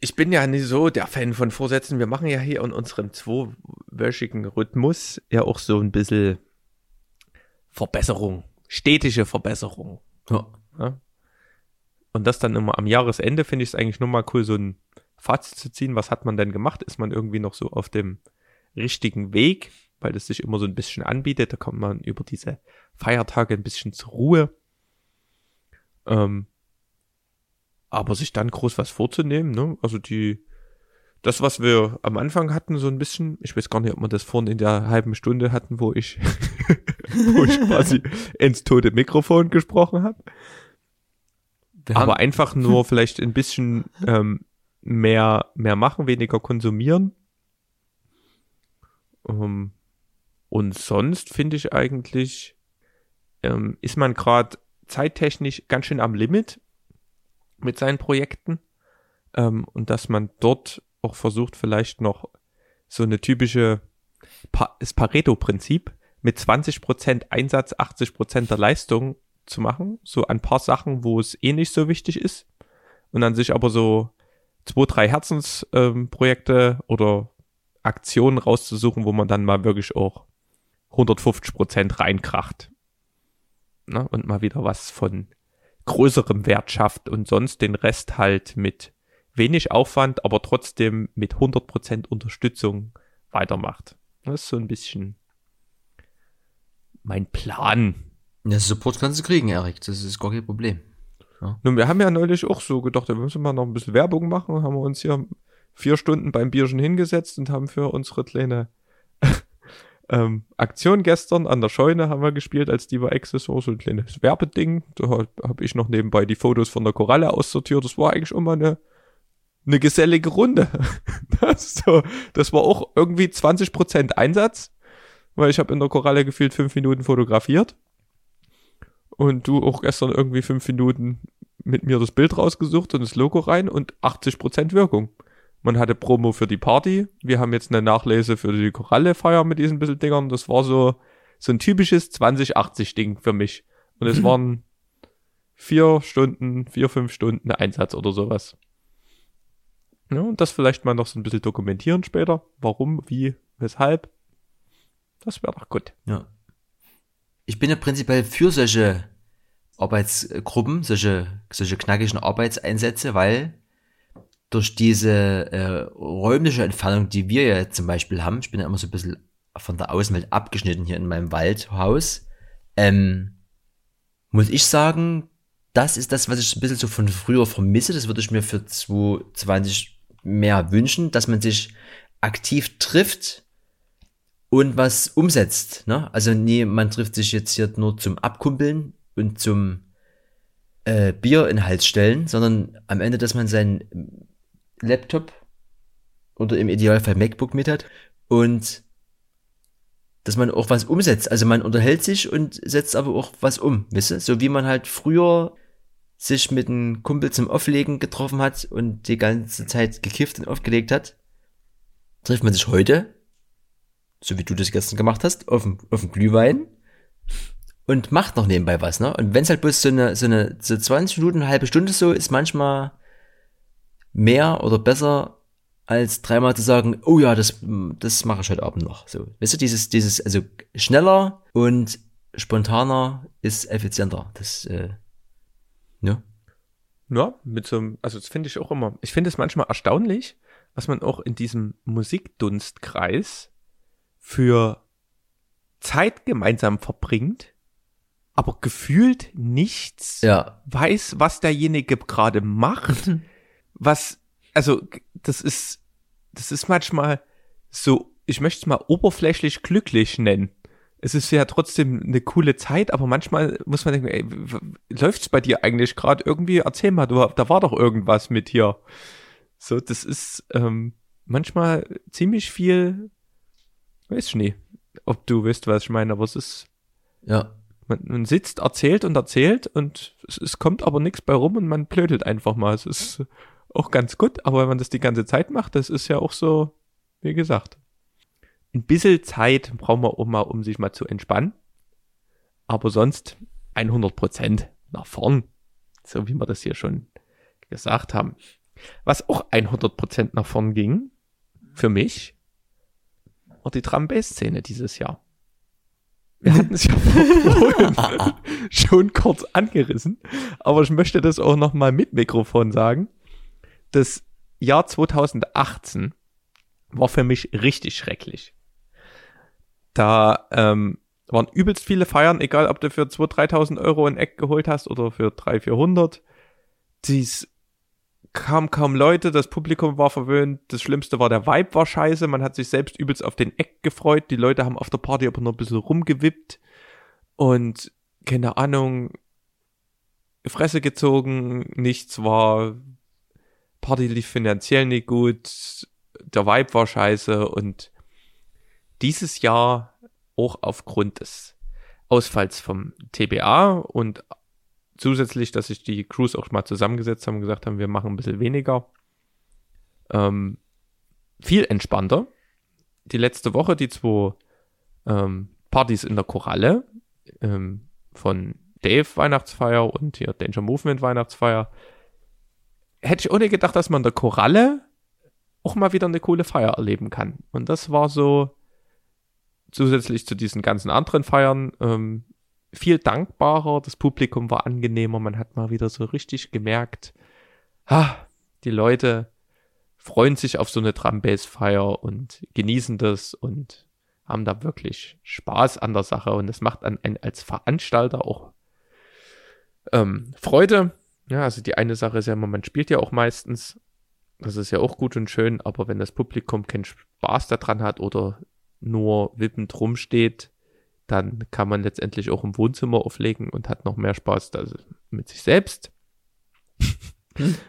Ich bin ja nicht so der Fan von Vorsätzen. Wir machen ja hier in unserem zweiwöchigen Rhythmus ja auch so ein bisschen Verbesserung, stetige Verbesserung. Ja. Ja? Und das dann immer am Jahresende finde ich es eigentlich nur mal cool, so ein Fazit zu ziehen, was hat man denn gemacht? Ist man irgendwie noch so auf dem richtigen Weg, weil das sich immer so ein bisschen anbietet. Da kommt man über diese Feiertage ein bisschen zur Ruhe. Ähm, aber sich dann groß was vorzunehmen, ne? Also die, das, was wir am Anfang hatten, so ein bisschen, ich weiß gar nicht, ob wir das vorhin in der halben Stunde hatten, wo ich, [LAUGHS] wo ich quasi [LAUGHS] ins tote Mikrofon gesprochen habe. Aber einfach nur [LAUGHS] vielleicht ein bisschen ähm, mehr, mehr machen, weniger konsumieren. Ähm, und sonst finde ich eigentlich, ähm, ist man gerade zeittechnisch ganz schön am Limit mit seinen Projekten. Ähm, und dass man dort auch versucht, vielleicht noch so eine typische pa das Pareto-Prinzip mit 20% Einsatz, 80% der Leistung zu machen. So ein paar Sachen, wo es eh nicht so wichtig ist. Und dann sich aber so zwei, drei Herzensprojekte ähm, oder Aktionen rauszusuchen, wo man dann mal wirklich auch 150 Prozent reinkracht. Ne? Und mal wieder was von größerem Wert schafft und sonst den Rest halt mit wenig Aufwand, aber trotzdem mit 100 Prozent Unterstützung weitermacht. Das ist so ein bisschen mein Plan. Ja, Support kannst du kriegen, Erik. Das ist gar kein Problem. Ja. Nun, wir haben ja neulich auch so gedacht, wir müssen mal noch ein bisschen Werbung machen. Haben wir uns hier vier Stunden beim Bierchen hingesetzt und haben für unsere kleine [LAUGHS] ähm, Aktion gestern an der Scheune haben wir gespielt, als die war Accessor, so ein kleines Werbeding. Da habe ich noch nebenbei die Fotos von der Koralle aussortiert. Das war eigentlich immer eine, eine gesellige Runde. [LAUGHS] Das, so, das war auch irgendwie 20% Einsatz, weil ich habe in der Koralle gefühlt fünf Minuten fotografiert. Und du auch gestern irgendwie fünf Minuten mit mir das Bild rausgesucht und das Logo rein und 80% Wirkung. Man hatte Promo für die Party. Wir haben jetzt eine Nachlese für die Koralle-Feier mit diesen bisschen Dingern. Das war so, so ein typisches 2080-Ding für mich. Und es mhm. waren vier Stunden, vier, fünf Stunden Einsatz oder sowas. Ja, und das vielleicht mal noch so ein bisschen dokumentieren später. Warum, wie, weshalb. Das wäre doch gut. Ja. Ich bin ja prinzipiell für solche Arbeitsgruppen, solche, solche knackigen Arbeitseinsätze, weil durch diese äh, räumliche Entfernung, die wir ja zum Beispiel haben, ich bin ja immer so ein bisschen von der Außenwelt abgeschnitten hier in meinem Waldhaus, ähm, muss ich sagen, das ist das, was ich ein bisschen so von früher vermisse. Das würde ich mir für 2020 mehr wünschen, dass man sich aktiv trifft und was umsetzt. Ne? Also nee, man trifft sich jetzt hier nur zum Abkumpeln und zum äh, Bier in Hals stellen, sondern am Ende, dass man sein Laptop oder im Idealfall MacBook mit hat und dass man auch was umsetzt. Also man unterhält sich und setzt aber auch was um, wisst ihr? So wie man halt früher sich mit einem Kumpel zum Auflegen getroffen hat und die ganze Zeit gekifft und aufgelegt hat, trifft man sich heute, so wie du das gestern gemacht hast, auf dem, auf dem Glühwein und macht noch nebenbei was, ne? Und wenn es halt bloß so eine, so eine, so 20 Minuten, eine halbe Stunde so ist, manchmal mehr oder besser als dreimal zu sagen, oh ja, das, das mache ich heute Abend noch. So, weißt du, dieses, dieses, also schneller und spontaner ist effizienter. Das, äh, ja. Ja, mit so einem, also das finde ich auch immer, ich finde es manchmal erstaunlich, was man auch in diesem Musikdunstkreis für Zeit gemeinsam verbringt, aber gefühlt nichts ja. weiß, was derjenige gerade macht. [LAUGHS] was, also das ist, das ist manchmal so, ich möchte es mal oberflächlich glücklich nennen. Es ist ja trotzdem eine coole Zeit, aber manchmal muss man denken, ey, läuft's bei dir eigentlich gerade irgendwie? Erzähl mal, du, da war doch irgendwas mit hier. So, das ist ähm, manchmal ziemlich viel, weiß ich nicht, ob du weißt, was ich meine, aber es ist, ja. Man, man sitzt, erzählt und erzählt und es, es kommt aber nichts bei rum und man blödelt einfach mal. Es ist, auch ganz gut, aber wenn man das die ganze Zeit macht, das ist ja auch so, wie gesagt. Ein bisschen Zeit braucht man auch mal, um sich mal zu entspannen. Aber sonst 100 Prozent nach vorn. So wie wir das hier schon gesagt haben. Was auch 100 Prozent nach vorn ging, für mich, war die Drum Szene dieses Jahr. Wir [LAUGHS] hatten es ja [LAUGHS] schon kurz angerissen, aber ich möchte das auch noch mal mit Mikrofon sagen dass Jahr 2018 war für mich richtig schrecklich. Da ähm, waren übelst viele Feiern, egal ob du für 2.000, 3.000 Euro ein Eck geholt hast oder für 300, 400. Dies kamen kaum Leute, das Publikum war verwöhnt, das Schlimmste war, der Vibe war scheiße, man hat sich selbst übelst auf den Eck gefreut, die Leute haben auf der Party aber nur ein bisschen rumgewippt und keine Ahnung, Fresse gezogen, nichts war, Party lief finanziell nicht gut, der Vibe war scheiße und dieses Jahr auch aufgrund des Ausfalls vom TBA und zusätzlich, dass sich die Crews auch mal zusammengesetzt haben und gesagt haben, wir machen ein bisschen weniger, ähm, viel entspannter. Die letzte Woche, die zwei ähm, Partys in der Koralle ähm, von Dave Weihnachtsfeier und hier Danger Movement Weihnachtsfeier, hätte ich ohne gedacht, dass man der Koralle auch mal wieder eine coole Feier erleben kann. Und das war so zusätzlich zu diesen ganzen anderen Feiern ähm, viel dankbarer. Das Publikum war angenehmer. Man hat mal wieder so richtig gemerkt, ha, die Leute freuen sich auf so eine Drum Bass Feier und genießen das und haben da wirklich Spaß an der Sache und es macht an als Veranstalter auch ähm, Freude. Ja, also die eine Sache ist ja immer, man spielt ja auch meistens. Das ist ja auch gut und schön, aber wenn das Publikum keinen Spaß daran hat oder nur wippend rumsteht, dann kann man letztendlich auch im Wohnzimmer auflegen und hat noch mehr Spaß mit sich selbst. [LAUGHS]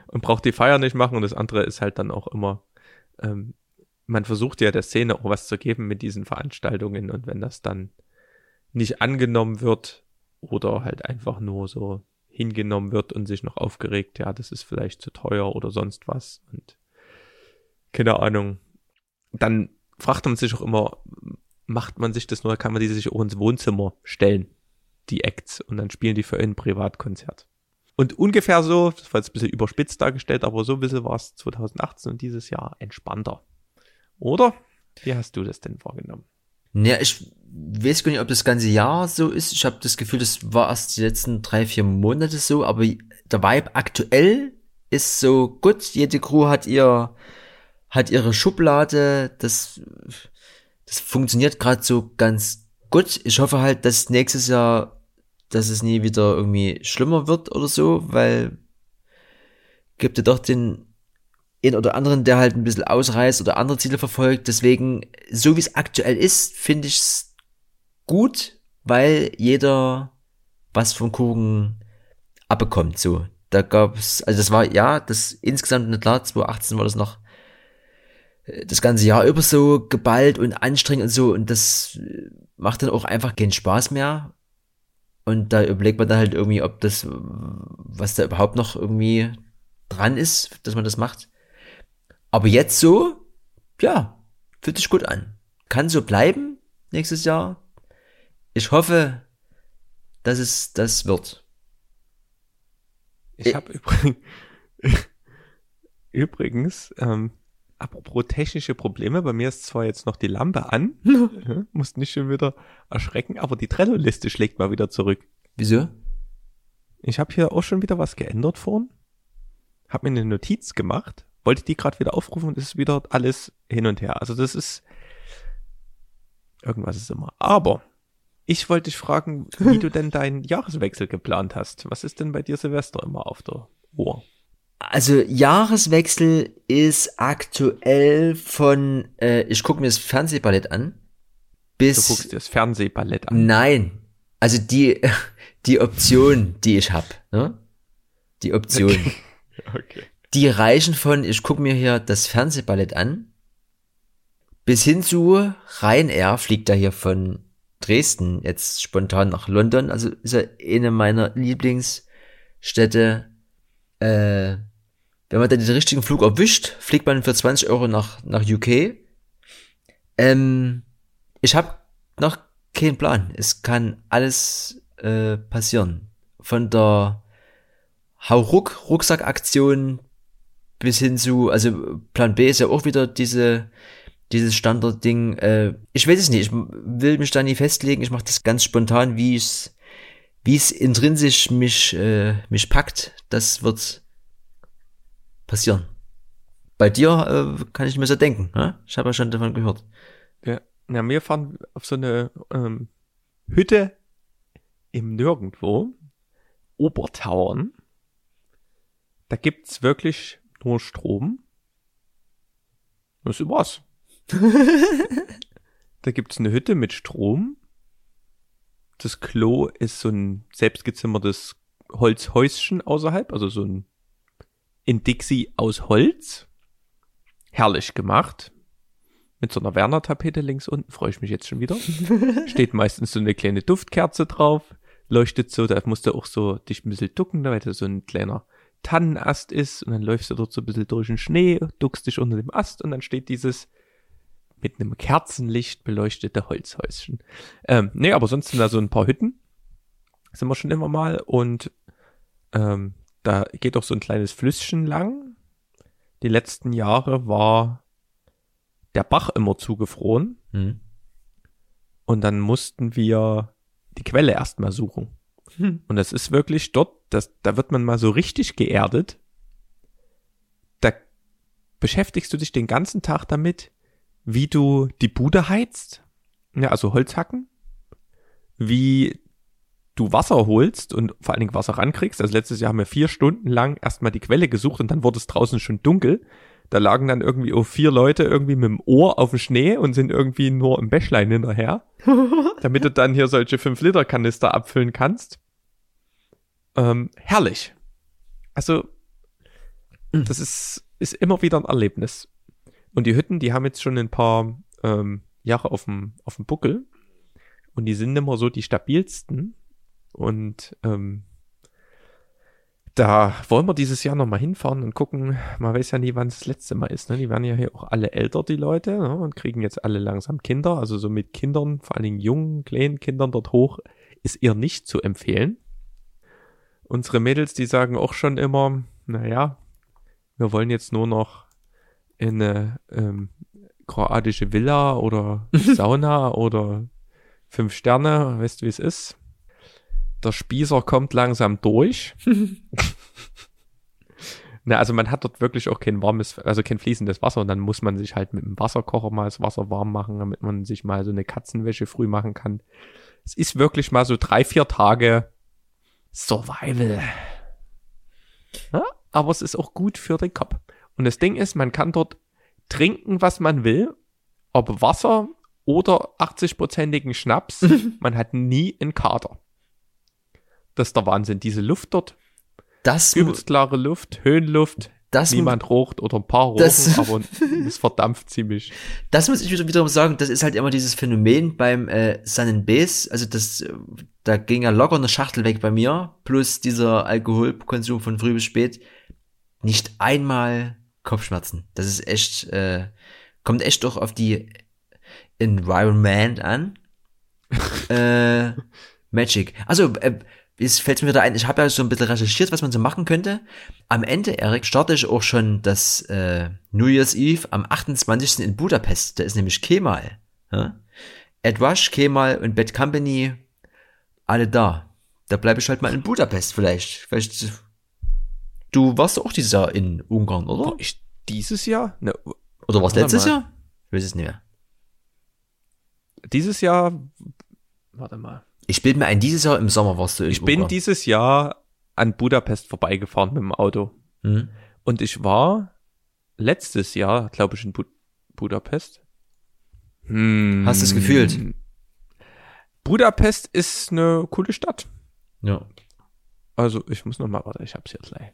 Und braucht die Feier nicht machen. Und das andere ist halt dann auch immer, ähm, man versucht ja der Szene auch was zu geben mit diesen Veranstaltungen. Und wenn das dann nicht angenommen wird oder halt einfach nur so hingenommen wird und sich noch aufgeregt, ja, das ist vielleicht zu teuer oder sonst was und keine Ahnung. Dann fragt man sich auch immer, macht man sich das nur, kann man die sich auch ins Wohnzimmer stellen, die Acts, und dann spielen die für ein Privatkonzert. Und ungefähr so, das war jetzt ein bisschen überspitzt dargestellt, aber so ein bisschen war es 2018 und dieses Jahr entspannter. Oder? Wie hast du das denn wahrgenommen? Ja, ich weiß gar nicht, ob das ganze Jahr so ist. Ich habe das Gefühl, das war erst die letzten drei, vier Monate so, aber der Vibe aktuell ist so gut. Jede Crew hat ihr, hat ihre Schublade. Das, das funktioniert gerade so ganz gut. Ich hoffe halt, dass nächstes Jahr, dass es nie wieder irgendwie schlimmer wird oder so, weil gibt ja doch den einen oder anderen, der halt ein bisschen ausreißt oder andere Ziele verfolgt. Deswegen, so wie es aktuell ist, finde ich es gut, weil jeder was vom Kuchen abbekommt, so. Da gab's, also das war, ja, das insgesamt, nicht klar, 2018 war das noch äh, das ganze Jahr über so geballt und anstrengend und so und das äh, macht dann auch einfach keinen Spaß mehr. Und da überlegt man dann halt irgendwie, ob das, was da überhaupt noch irgendwie dran ist, dass man das macht. Aber jetzt so, ja, fühlt sich gut an. Kann so bleiben nächstes Jahr. Ich hoffe, dass es das wird. Ich habe übrigens, [LAUGHS] übrigens ähm, apropos technische Probleme, bei mir ist zwar jetzt noch die Lampe an, [LAUGHS] [LAUGHS] muss nicht schon wieder erschrecken, aber die Trello-Liste schlägt mal wieder zurück. Wieso? Ich habe hier auch schon wieder was geändert vorhin, habe mir eine Notiz gemacht, wollte die gerade wieder aufrufen und es ist wieder alles hin und her. Also das ist irgendwas ist immer. Aber ich wollte dich fragen, wie du denn deinen Jahreswechsel geplant hast. Was ist denn bei dir Silvester immer auf der Uhr? Also Jahreswechsel ist aktuell von, äh, ich gucke mir das Fernsehballett an, bis... Du guckst dir das Fernsehballett an? Nein, also die, [LAUGHS] die Option, die ich habe, ne? Die Option. Okay. [LAUGHS] okay. Die reichen von, ich gucke mir hier das Fernsehballett an, bis hin zu Ryanair fliegt da hier von Dresden jetzt spontan nach London. Also ist ja eine meiner Lieblingsstädte. Äh, wenn man dann den richtigen Flug erwischt, fliegt man für 20 Euro nach, nach UK. Ähm, ich habe noch keinen Plan. Es kann alles äh, passieren. Von der Hauruck-Rucksack-Aktion bis hin zu, also Plan B ist ja auch wieder diese dieses Standardding. Äh, ich weiß es nicht, ich will mich da nie festlegen. Ich mache das ganz spontan, wie es wie es intrinsisch mich äh, mich packt. Das wird passieren. bei dir äh, kann ich mir so denken. Ne? Ich habe ja schon davon gehört. Ja, na, wir fahren auf so eine ähm, Hütte im Nirgendwo, Obertauern. Da gibt's wirklich nur Strom. Das ist was. [LAUGHS] da gibt's eine Hütte mit Strom. Das Klo ist so ein selbstgezimmertes Holzhäuschen außerhalb, also so ein in Dixie aus Holz. Herrlich gemacht. Mit so einer Werner-Tapete links unten, freue ich mich jetzt schon wieder. [LAUGHS] Steht meistens so eine kleine Duftkerze drauf, leuchtet so, da musst du auch so dich ein bisschen ducken, weil da so ein kleiner Tannenast ist und dann läufst du dort so ein bisschen durch den Schnee, duckst dich unter dem Ast und dann steht dieses mit einem Kerzenlicht beleuchtete Holzhäuschen. Ähm, nee, aber sonst sind da so ein paar Hütten. Sind wir schon immer mal und ähm, da geht auch so ein kleines Flüsschen lang. Die letzten Jahre war der Bach immer zugefroren. Hm. Und dann mussten wir die Quelle erstmal suchen. Hm. Und das ist wirklich dort, das, da wird man mal so richtig geerdet. Da beschäftigst du dich den ganzen Tag damit, wie du die Bude heizt, ja, also Holzhacken, wie du Wasser holst und vor allen Dingen Wasser rankriegst. Also letztes Jahr haben wir vier Stunden lang erstmal die Quelle gesucht und dann wurde es draußen schon dunkel. Da lagen dann irgendwie auch vier Leute irgendwie mit dem Ohr auf dem Schnee und sind irgendwie nur im Bächlein hinterher, [LAUGHS] damit du dann hier solche 5-Liter-Kanister abfüllen kannst. Ähm, herrlich. Also, das ist, ist immer wieder ein Erlebnis. Und die Hütten, die haben jetzt schon ein paar ähm, Jahre auf dem, auf dem Buckel. Und die sind immer so die stabilsten. Und ähm, da wollen wir dieses Jahr nochmal hinfahren und gucken. Man weiß ja nie, wann das letzte Mal ist. Ne? Die werden ja hier auch alle älter, die Leute, ne? und kriegen jetzt alle langsam Kinder. Also so mit Kindern, vor allen Dingen jungen, kleinen Kindern dort hoch, ist eher nicht zu empfehlen. Unsere Mädels, die sagen auch schon immer, naja, wir wollen jetzt nur noch in eine ähm, kroatische Villa oder [LAUGHS] Sauna oder fünf Sterne, weißt du, wie es ist? Der Spießer kommt langsam durch. [LAUGHS] Na, also man hat dort wirklich auch kein warmes, also kein fließendes Wasser und dann muss man sich halt mit dem Wasserkocher mal das Wasser warm machen, damit man sich mal so eine Katzenwäsche früh machen kann. Es ist wirklich mal so drei, vier Tage Survival. Ja, aber es ist auch gut für den Kopf. Und das Ding ist, man kann dort trinken, was man will, ob Wasser oder 80-prozentigen Schnaps, [LAUGHS] man hat nie einen Kater. Das ist der Wahnsinn. Diese Luft dort, Das, übelst klare Luft, Höhenluft, das, niemand rocht oder ein paar rochen, Das- [LAUGHS] aber es verdampft ziemlich. das muss ich wieder wiederum sagen, das ist halt immer dieses Phänomen beim äh, Sun Base. Also das, äh, da ging ja locker eine Schachtel weg bei mir, plus dieser Alkoholkonsum von früh bis spät. Nicht einmal Kopfschmerzen. Das ist echt, äh, kommt echt doch auf die Environment an. [LAUGHS] äh, Magic. Also, äh, es fällt mir wieder ein, ich habe ja so ein bisschen recherchiert, was man so machen könnte. Am Ende, Erik, starte ich auch schon das äh, New Year's Eve am 28. in Budapest. Da ist nämlich Kemal. Ja? Ed Rush, Kemal und Bad Company, alle da. Da bleibe ich halt mal in Budapest vielleicht. Vielleicht. Du warst auch dieses Jahr in Ungarn, oder? War ich dieses Jahr? Ne, Oder warst warte letztes mal. Jahr? Ich weiß es nicht mehr. dieses Jahr, warte mal. Ich bilde mir ein, dieses Jahr im Sommer warst du in Ich bin Ungarn. dieses Jahr an Budapest vorbeigefahren mit dem Auto. Hm? Und ich war letztes Jahr, glaube ich, in Bu Budapest. Hm. Hast du es gefühlt? Budapest ist eine coole Stadt. Ja. Also ich muss noch mal, warte, ich hab's hier gleich.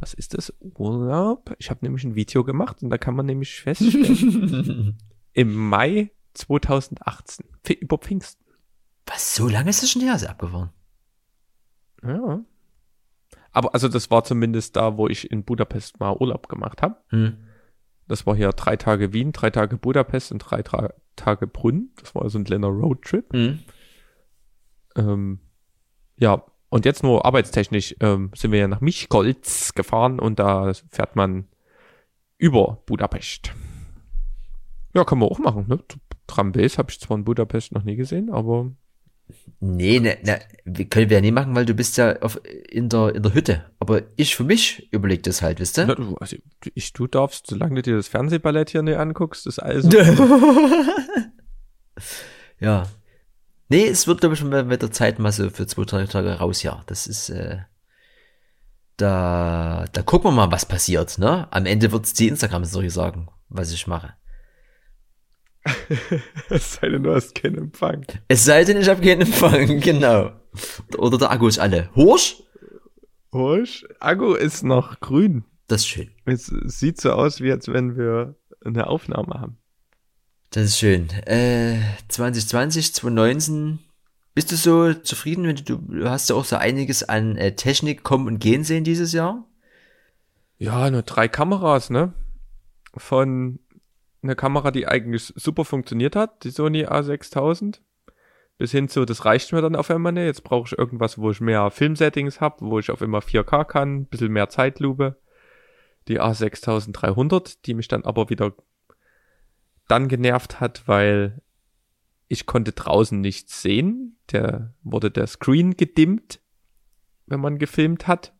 Was ist das? Urlaub? Ich habe nämlich ein Video gemacht und da kann man nämlich feststellen, [LAUGHS] im Mai 2018, Pf- über Pfingsten. Was, so lange ist das schon her, ist abgefahren? Ja. Aber also das war zumindest da, wo ich in Budapest mal Urlaub gemacht habe. Hm. Das war hier drei Tage Wien, drei Tage Budapest und drei Tra Tage Brunn. Das war so ein kleiner Roadtrip. Hm. Ähm, ja, und jetzt nur arbeitstechnisch ähm, sind wir ja nach Michkolz gefahren und da fährt man über Budapest. Ja, kann man auch machen. Ne? Trambes habe ich zwar in Budapest noch nie gesehen, aber Nee, ne, ne, können wir ja nie machen, weil du bist ja auf, in, der, in der Hütte. Aber ich für mich überleg das halt, wisst ihr? Na, du, also ich, du darfst, solange du dir das Fernsehballett hier nicht anguckst, ist alles. [LAUGHS] ja. Nee, es wird, glaube ich, schon mit der Zeit mal so für zwei, drei Tage raus, ja. Das ist, äh, da, da gucken wir mal, was passiert, ne? Am Ende wird's die Instagram-Story sagen, was ich mache. [LAUGHS] es sei denn, du hast keinen Empfang. Es sei denn, ich habe keinen Empfang, [LAUGHS] genau. Oder der Akku ist alle. Horsch? Horsch? Akku ist noch grün. Das ist schön. Es sieht so aus, wie als wenn wir eine Aufnahme haben. Das ist schön. Äh, 2020, 2019. Bist du so zufrieden, wenn du, du hast ja auch so einiges an äh, Technik kommen und gehen sehen dieses Jahr? Ja, nur drei Kameras, ne? Von eine Kamera, die eigentlich super funktioniert hat, die Sony A6000. Bis hin zu, das reicht mir dann auf einmal nicht. Jetzt brauche ich irgendwas, wo ich mehr Filmsettings habe, wo ich auf immer 4K kann, ein bisschen mehr Zeitlupe. Die A6300, die mich dann aber wieder dann genervt hat, weil ich konnte draußen nichts sehen. Der wurde der Screen gedimmt, wenn man gefilmt hat.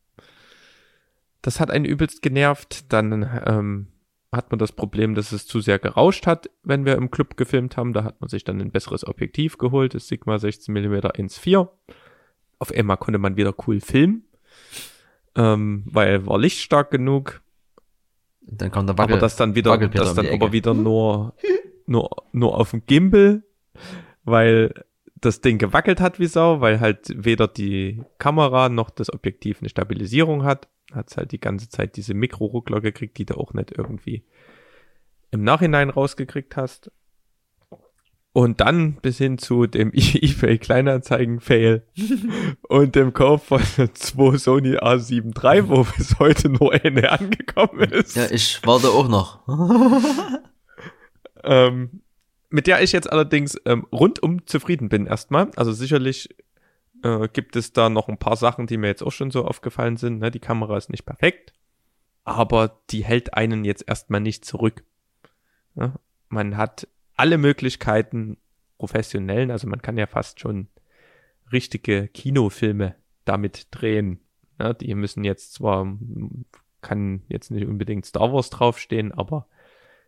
Das hat einen übelst genervt. Dann ähm, hat man das Problem, dass es zu sehr gerauscht hat, wenn wir im Club gefilmt haben. Da hat man sich dann ein besseres Objektiv geholt, das Sigma 16mm 1.4. Auf einmal konnte man wieder cool filmen, ähm, weil war lichtstark genug. Dann kam der Wackel, aber das dann wieder, das dann aber wieder nur, [LAUGHS] nur, nur auf dem Gimbal, weil das Ding gewackelt hat wie Sau, weil halt weder die Kamera noch das Objektiv eine Stabilisierung hat hat halt die ganze Zeit diese Mikroruckler gekriegt, die du auch nicht irgendwie im Nachhinein rausgekriegt hast. Und dann bis hin zu dem [LAUGHS] eBay Kleinanzeigen-Fail [LAUGHS] und dem Kauf von zwei Sony A7 III, wo bis heute nur eine angekommen ist. Ja, ich warte auch noch. [LAUGHS] ähm, mit der ich jetzt allerdings ähm, rundum zufrieden bin erstmal. Also sicherlich äh, gibt es da noch ein paar Sachen, die mir jetzt auch schon so aufgefallen sind. Ne? Die Kamera ist nicht perfekt, aber die hält einen jetzt erstmal nicht zurück. Ja? Man hat alle Möglichkeiten professionellen, also man kann ja fast schon richtige Kinofilme damit drehen. Ja? Die müssen jetzt zwar, kann jetzt nicht unbedingt Star Wars draufstehen, aber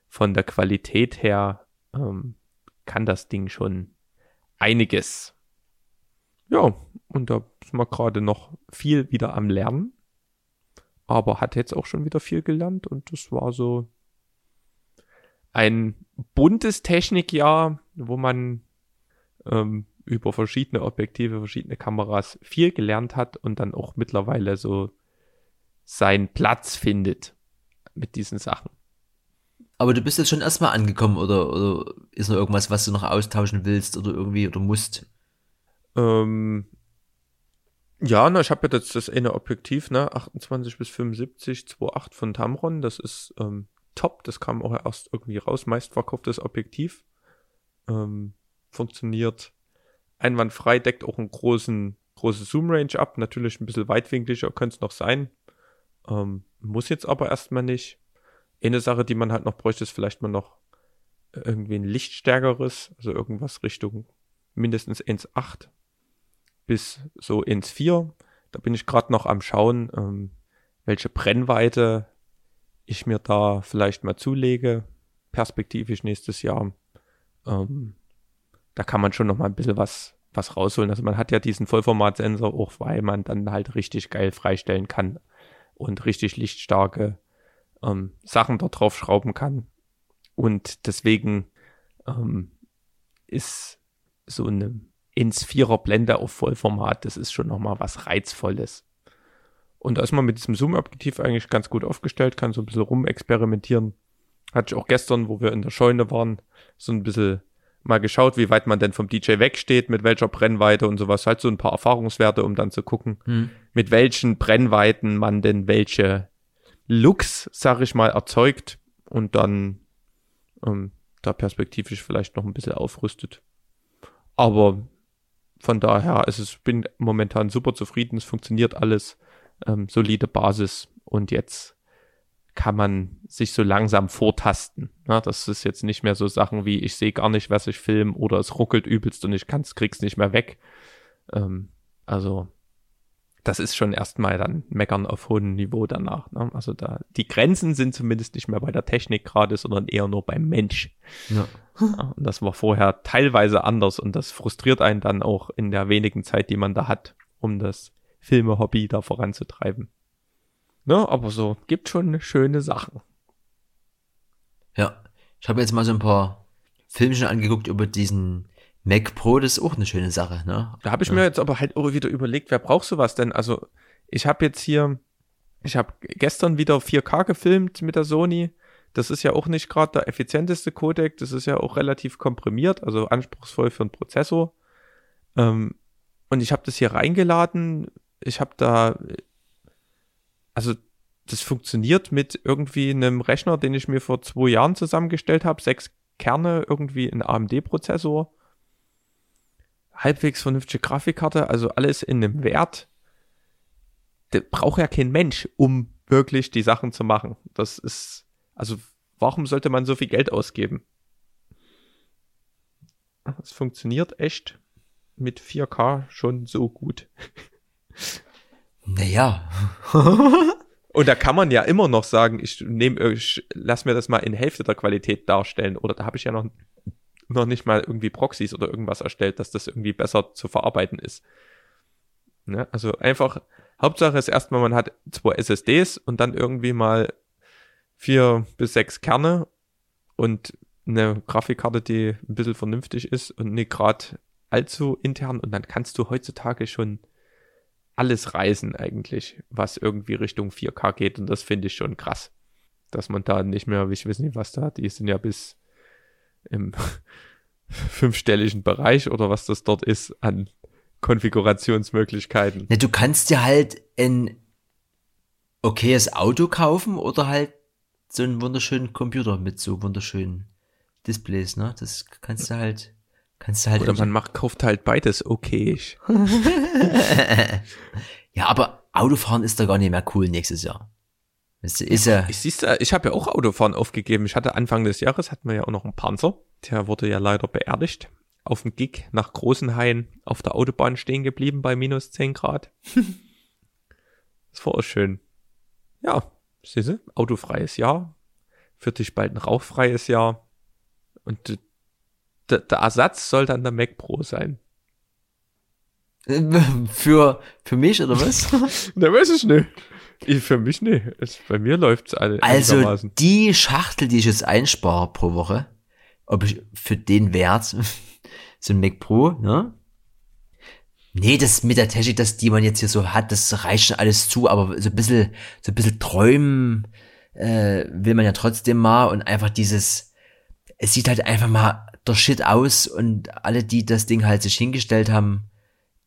von der Qualität her ähm, kann das Ding schon einiges. Ja, und da ist man gerade noch viel wieder am Lernen. Aber hat jetzt auch schon wieder viel gelernt und das war so ein buntes Technikjahr, wo man ähm, über verschiedene Objektive, verschiedene Kameras viel gelernt hat und dann auch mittlerweile so seinen Platz findet mit diesen Sachen. Aber du bist jetzt schon erstmal angekommen oder, oder ist noch irgendwas, was du noch austauschen willst oder irgendwie oder musst? Ähm, ja, na, ich habe ja jetzt das eine Objektiv, ne, 28 bis 75, 2.8 von Tamron, das ist ähm, top, das kam auch erst irgendwie raus, meistverkauftes Objektiv. Ähm, funktioniert einwandfrei, deckt auch einen großen, große Zoom-Range ab, natürlich ein bisschen weitwinkliger könnte es noch sein. Ähm, muss jetzt aber erstmal nicht. Eine Sache, die man halt noch bräuchte, ist vielleicht mal noch irgendwie ein lichtstärkeres, also irgendwas Richtung mindestens 1,8 bis so ins 4. Da bin ich gerade noch am Schauen, ähm, welche Brennweite ich mir da vielleicht mal zulege, perspektivisch nächstes Jahr. Ähm, da kann man schon noch mal ein bisschen was, was rausholen. Also man hat ja diesen Vollformatsensor auch, weil man dann halt richtig geil freistellen kann und richtig lichtstarke ähm, Sachen dort drauf schrauben kann. Und deswegen ähm, ist so eine ins Vierer Blende auf Vollformat, das ist schon nochmal was Reizvolles. Und da ist man mit diesem Zoom-Objektiv eigentlich ganz gut aufgestellt, kann so ein bisschen rumexperimentieren. Hatte ich auch gestern, wo wir in der Scheune waren, so ein bisschen mal geschaut, wie weit man denn vom DJ wegsteht, mit welcher Brennweite und sowas. Halt so ein paar Erfahrungswerte, um dann zu gucken, hm. mit welchen Brennweiten man denn welche Looks, sag ich mal, erzeugt und dann ähm, da perspektivisch vielleicht noch ein bisschen aufrüstet. Aber von daher, also ich bin momentan super zufrieden, es funktioniert alles, ähm, solide Basis und jetzt kann man sich so langsam vortasten. Ja, das ist jetzt nicht mehr so Sachen wie, ich sehe gar nicht, was ich film oder es ruckelt übelst und ich kann's, krieg's nicht mehr weg. Ähm, also, das ist schon erstmal dann Meckern auf hohem Niveau danach. Ne? Also da, die Grenzen sind zumindest nicht mehr bei der Technik gerade, sondern eher nur beim Mensch. Ja. ja. Und das war vorher teilweise anders und das frustriert einen dann auch in der wenigen Zeit, die man da hat, um das Filme-Hobby da voranzutreiben. Ne, aber so, gibt schon schöne Sachen. Ja, ich habe jetzt mal so ein paar Filmchen angeguckt über diesen Mac Pro, das ist auch eine schöne Sache, ne? Da habe ich ja. mir jetzt aber halt auch wieder überlegt, wer braucht sowas denn? Also, ich habe jetzt hier, ich habe gestern wieder 4K gefilmt mit der Sony. Das ist ja auch nicht gerade der effizienteste Codec, das ist ja auch relativ komprimiert, also anspruchsvoll für einen Prozessor. Ähm, und ich habe das hier reingeladen. Ich habe da also das funktioniert mit irgendwie einem Rechner, den ich mir vor zwei Jahren zusammengestellt habe, sechs Kerne, irgendwie ein AMD-Prozessor, halbwegs vernünftige Grafikkarte, also alles in einem Wert. Der braucht ja kein Mensch, um wirklich die Sachen zu machen. Das ist, also warum sollte man so viel Geld ausgeben? Es funktioniert echt mit 4K schon so gut. [LAUGHS] Naja. [LAUGHS] Und da kann man ja immer noch sagen, ich nehme, ich lass mir das mal in Hälfte der Qualität darstellen. Oder da habe ich ja noch, noch nicht mal irgendwie Proxys oder irgendwas erstellt, dass das irgendwie besser zu verarbeiten ist. Ne? Also einfach, Hauptsache ist erstmal, man hat zwei SSDs und dann irgendwie mal vier bis sechs Kerne und eine Grafikkarte, die ein bisschen vernünftig ist und nicht gerade allzu intern. Und dann kannst du heutzutage schon alles reißen eigentlich, was irgendwie Richtung 4K geht. Und das finde ich schon krass. Dass man da nicht mehr, ich weiß nicht, was da, die sind ja bis im [LAUGHS] fünfstelligen Bereich oder was das dort ist an Konfigurationsmöglichkeiten. Na, du kannst dir halt ein okayes Auto kaufen oder halt so einen wunderschönen Computer mit so wunderschönen Displays, ne? Das kannst du halt Kannst du halt Oder man macht, kauft halt beides okay. [LAUGHS] ja, aber Autofahren ist doch gar nicht mehr cool nächstes Jahr. Ist, ist ja. Ich siehst, ich habe ja auch Autofahren aufgegeben. Ich hatte Anfang des Jahres hatten wir ja auch noch einen Panzer. Der wurde ja leider beerdigt. Auf dem Gig nach Großenhain auf der Autobahn stehen geblieben bei minus 10 Grad. [LAUGHS] das war auch schön. Ja, siehst du, autofreies Jahr. Für dich bald ein rauchfreies Jahr. Und der, der Ersatz soll dann der Mac Pro sein. [LAUGHS] Für, für mich oder was? [LAUGHS] ne, weiß ich nicht. Ich, für mich nicht. Es, bei mir läuft's alle Also die Schachtel, die ich jetzt einspare pro Woche, ob ich für den Wert, [LAUGHS] so ein Mac Pro, ne? Nee, das mit der Technik, das, die man jetzt hier so hat, das reicht schon alles zu, aber so ein bisschen, so ein bisschen träumen äh, will man ja trotzdem mal und einfach dieses, es sieht halt einfach mal der Shit aus und alle, die das Ding halt sich hingestellt haben,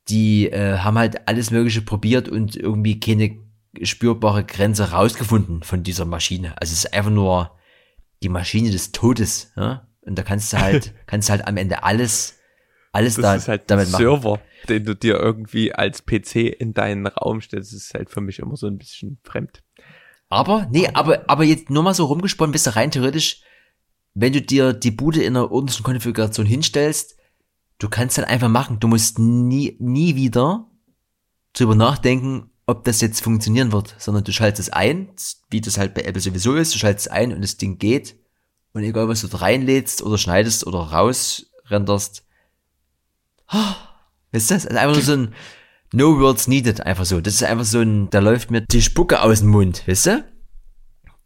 die äh, haben halt alles Mögliche probiert und irgendwie keine spürbare Grenze rausgefunden von dieser Maschine. Also es ist einfach nur die Maschine des Todes. Ja? Und da kannst du halt, [LAUGHS] kannst du halt am Ende alles, alles das da ist halt damit machen. Server, den du dir irgendwie als PC in deinen Raum stellst, ist halt für mich immer so ein bisschen fremd. Aber, nee, aber, aber jetzt nur mal so rumgesponnen, bist du rein theoretisch wenn du dir die Bude in einer ordentlichen Konfiguration hinstellst, du kannst dann einfach machen. Du musst nie, nie wieder drüber nachdenken, ob das jetzt funktionieren wird, sondern du schaltest es ein, wie das halt bei Apple sowieso ist, du schaltest es ein und das Ding geht. Und egal, was du da reinlädst oder schneidest oder rausrenderst, weißt du das? Also einfach nur so ein No Words Needed, einfach so. Das ist einfach so ein, da läuft mir die Spucke aus dem Mund, weißt du?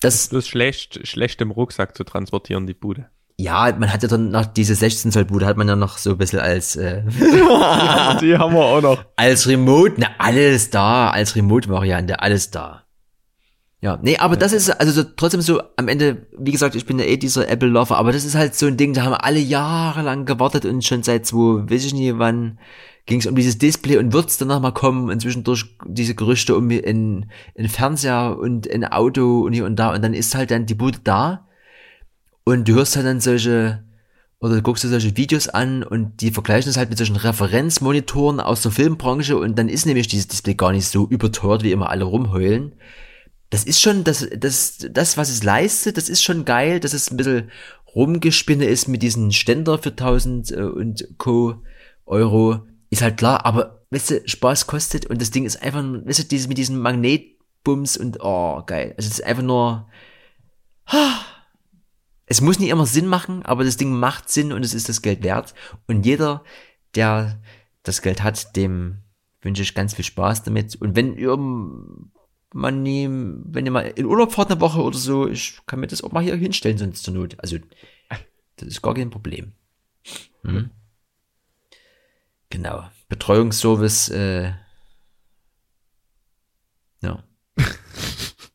Das, ist schlecht, schlecht im Rucksack zu transportieren, die Bude. Ja, man hat ja dann noch diese 16 Zoll Bude hat man ja noch so ein bisschen als äh, [LAUGHS] die haben wir auch noch. Als Remote, na alles da, als Remote Variante, alles da. Ja, nee, aber ja. das ist also so, trotzdem so am Ende, wie gesagt, ich bin ja eh dieser Apple Lover, aber das ist halt so ein Ding, da haben wir alle Jahre lang gewartet und schon seit zwei, weiß ich nicht wann, ging es um dieses Display und wird's dann mal kommen inzwischen durch diese Gerüchte um in, in Fernseher und in Auto und hier und da und dann ist halt dann die Bude da und du hörst halt dann solche oder du guckst dir solche Videos an und die vergleichen es halt mit solchen Referenzmonitoren aus der Filmbranche und dann ist nämlich dieses Display gar nicht so überteuert, wie immer alle rumheulen. das ist schon, das, das, das, was es leistet, das ist schon geil, dass es ein bisschen rumgespinne ist mit diesen Ständer für 1000 äh, und Co. Euro. Ist halt klar, aber weißt du, Spaß kostet und das Ding ist einfach, weißt du, dieses, mit diesen Magnetbums und, oh, geil. Also es ist einfach nur, [SIGHS] es muss nicht immer Sinn machen, aber das Ding macht Sinn und es ist das Geld wert. Und jeder, der das Geld hat, dem wünsche ich ganz viel Spaß damit. Und wenn ihr man nie, wenn ihr mal in Urlaub fahrt eine Woche oder so, ich kann mir das auch mal hier hinstellen, sonst zur Not. Also, das ist gar kein Problem. Hm? Genau. Betreuungsservice, äh, ja. [LAUGHS]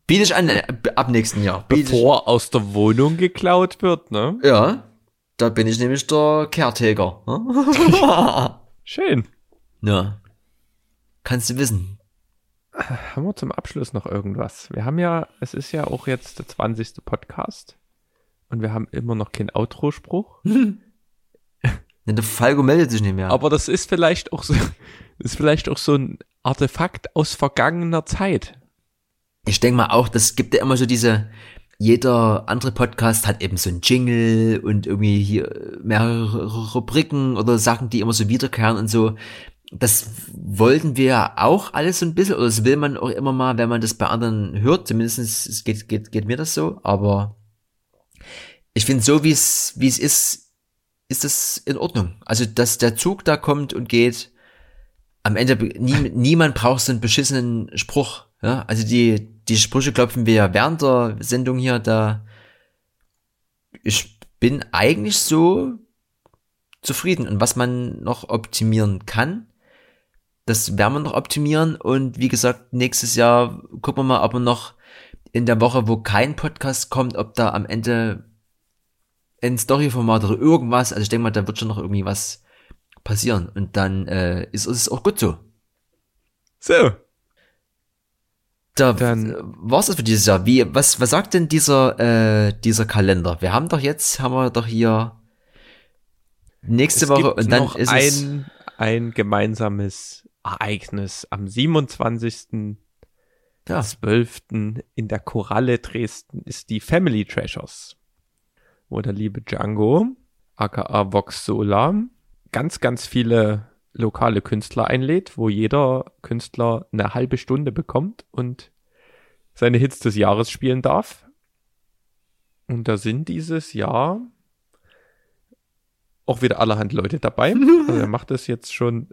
Biete ich an, äh, ab nächsten Jahr. Biete Bevor ich, aus der Wohnung geklaut wird, ne? Ja. Da bin ich nämlich der Caretaker. Ne? [LAUGHS] Schön. Ja. Kannst du wissen. Haben wir zum Abschluss noch irgendwas? Wir haben ja, es ist ja auch jetzt der 20. Podcast und wir haben immer noch keinen Outro-Spruch. [LAUGHS] der Falco meldet sich nicht mehr. Aber das ist vielleicht auch so, [LAUGHS] ist vielleicht auch so ein Artefakt aus vergangener Zeit. Ich denke mal auch, das gibt ja immer so diese, jeder andere Podcast hat eben so ein Jingle und irgendwie hier mehrere Rubriken oder Sachen, die immer so wiederkehren und so. Das wollten wir auch alles so ein bisschen, oder das will man auch immer mal, wenn man das bei anderen hört, zumindest es geht, geht, geht mir das so, aber ich finde so, wie es, wie es ist, ist das in Ordnung. Also, dass der Zug da kommt und geht, am Ende, nie, niemand braucht so einen beschissenen Spruch. Ja? Also die, die Sprüche klopfen wir ja während der Sendung hier, da ich bin eigentlich so zufrieden. Und was man noch optimieren kann, das werden wir noch optimieren. Und wie gesagt, nächstes Jahr gucken wir mal, ob wir noch in der Woche, wo kein Podcast kommt, ob da am Ende ein Story-Format oder irgendwas, also ich denke mal, da wird schon noch irgendwie was passieren. Und dann äh, ist, ist es auch gut so. So. Da dann war's das für dieses Jahr. Wie, was, was sagt denn dieser, äh, dieser Kalender? Wir haben doch jetzt, haben wir doch hier nächste Woche und dann ist ein, es ein gemeinsames Ereignis am 27. Ja. 12. in der Koralle Dresden ist die Family Treasures wo der liebe Django, aka Vox Solar, ganz, ganz viele lokale Künstler einlädt, wo jeder Künstler eine halbe Stunde bekommt und seine Hits des Jahres spielen darf. Und da sind dieses Jahr auch wieder allerhand Leute dabei. [LAUGHS] Also er macht das jetzt schon,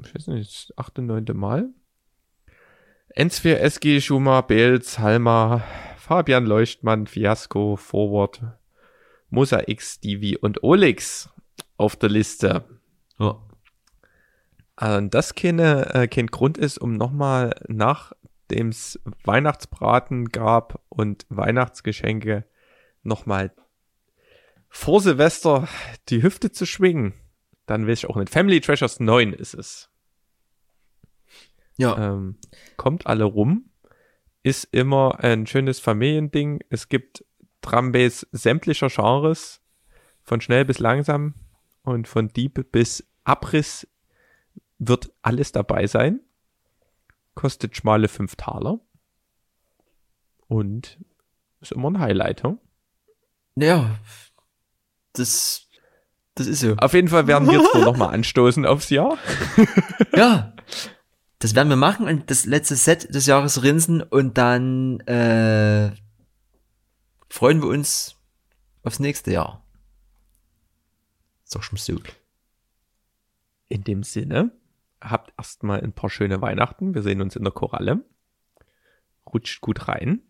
ich weiß nicht, das achte, neunte Mal. Enzfir, SG, Schuma, Beels, Halma, Fabian Leuchtmann, Fiasco, Forward, X, Divi und Olix auf der Liste. Ja. Und das keine, äh, kein Grund ist, um nochmal nachdem es Weihnachtsbraten gab und Weihnachtsgeschenke nochmal vor Silvester die Hüfte zu schwingen. Dann will ich auch nicht. Family Treasures 9 ist es. Ja. Ähm, kommt alle rum ist immer ein schönes Familiending. Es gibt Drumbass sämtlicher Genres, von schnell bis langsam und von Deep bis Abriss wird alles dabei sein. Kostet schmale 5 Taler. Und ist immer ein Highlight, hm? Ja, das, das ist so. Auf jeden Fall werden wir jetzt wohl nochmal anstoßen aufs Jahr. ja, [LAUGHS] das werden wir machen und das letzte Set des Jahres rinsen und dann äh, freuen wir uns aufs nächste Jahr. Doch schon so. In dem Sinne, habt erstmal ein paar schöne Weihnachten. Wir sehen uns in der Koralle. Rutscht gut rein.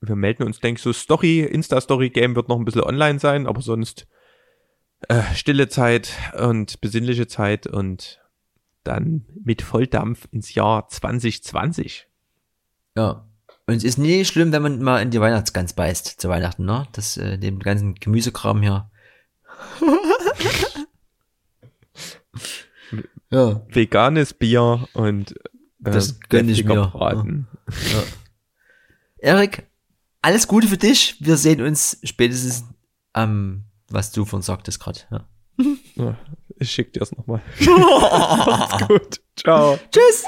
Wir melden uns, denke ich, so Story, Insta-Story-Game wird noch ein bisschen online sein, aber sonst äh, stille Zeit und besinnliche Zeit und dann mit Volldampf ins Jahr 2020. Ja. Und es ist nie schlimm, wenn man mal in die Weihnachtsgans beißt zu Weihnachten, ne? Das, äh, dem ganzen Gemüsekram hier. [LAUGHS] ja. Veganes Bier und äh, das gönne ich mir. Braten. Ja. ja. Erik, alles Gute für dich. Wir sehen uns spätestens am, ähm, was du von sagtest gerade. Ja. ja. [LAUGHS] [LAUGHS] Ich schick dir das nochmal. [LAUGHS] Macht's gut. Ciao. Tschüss.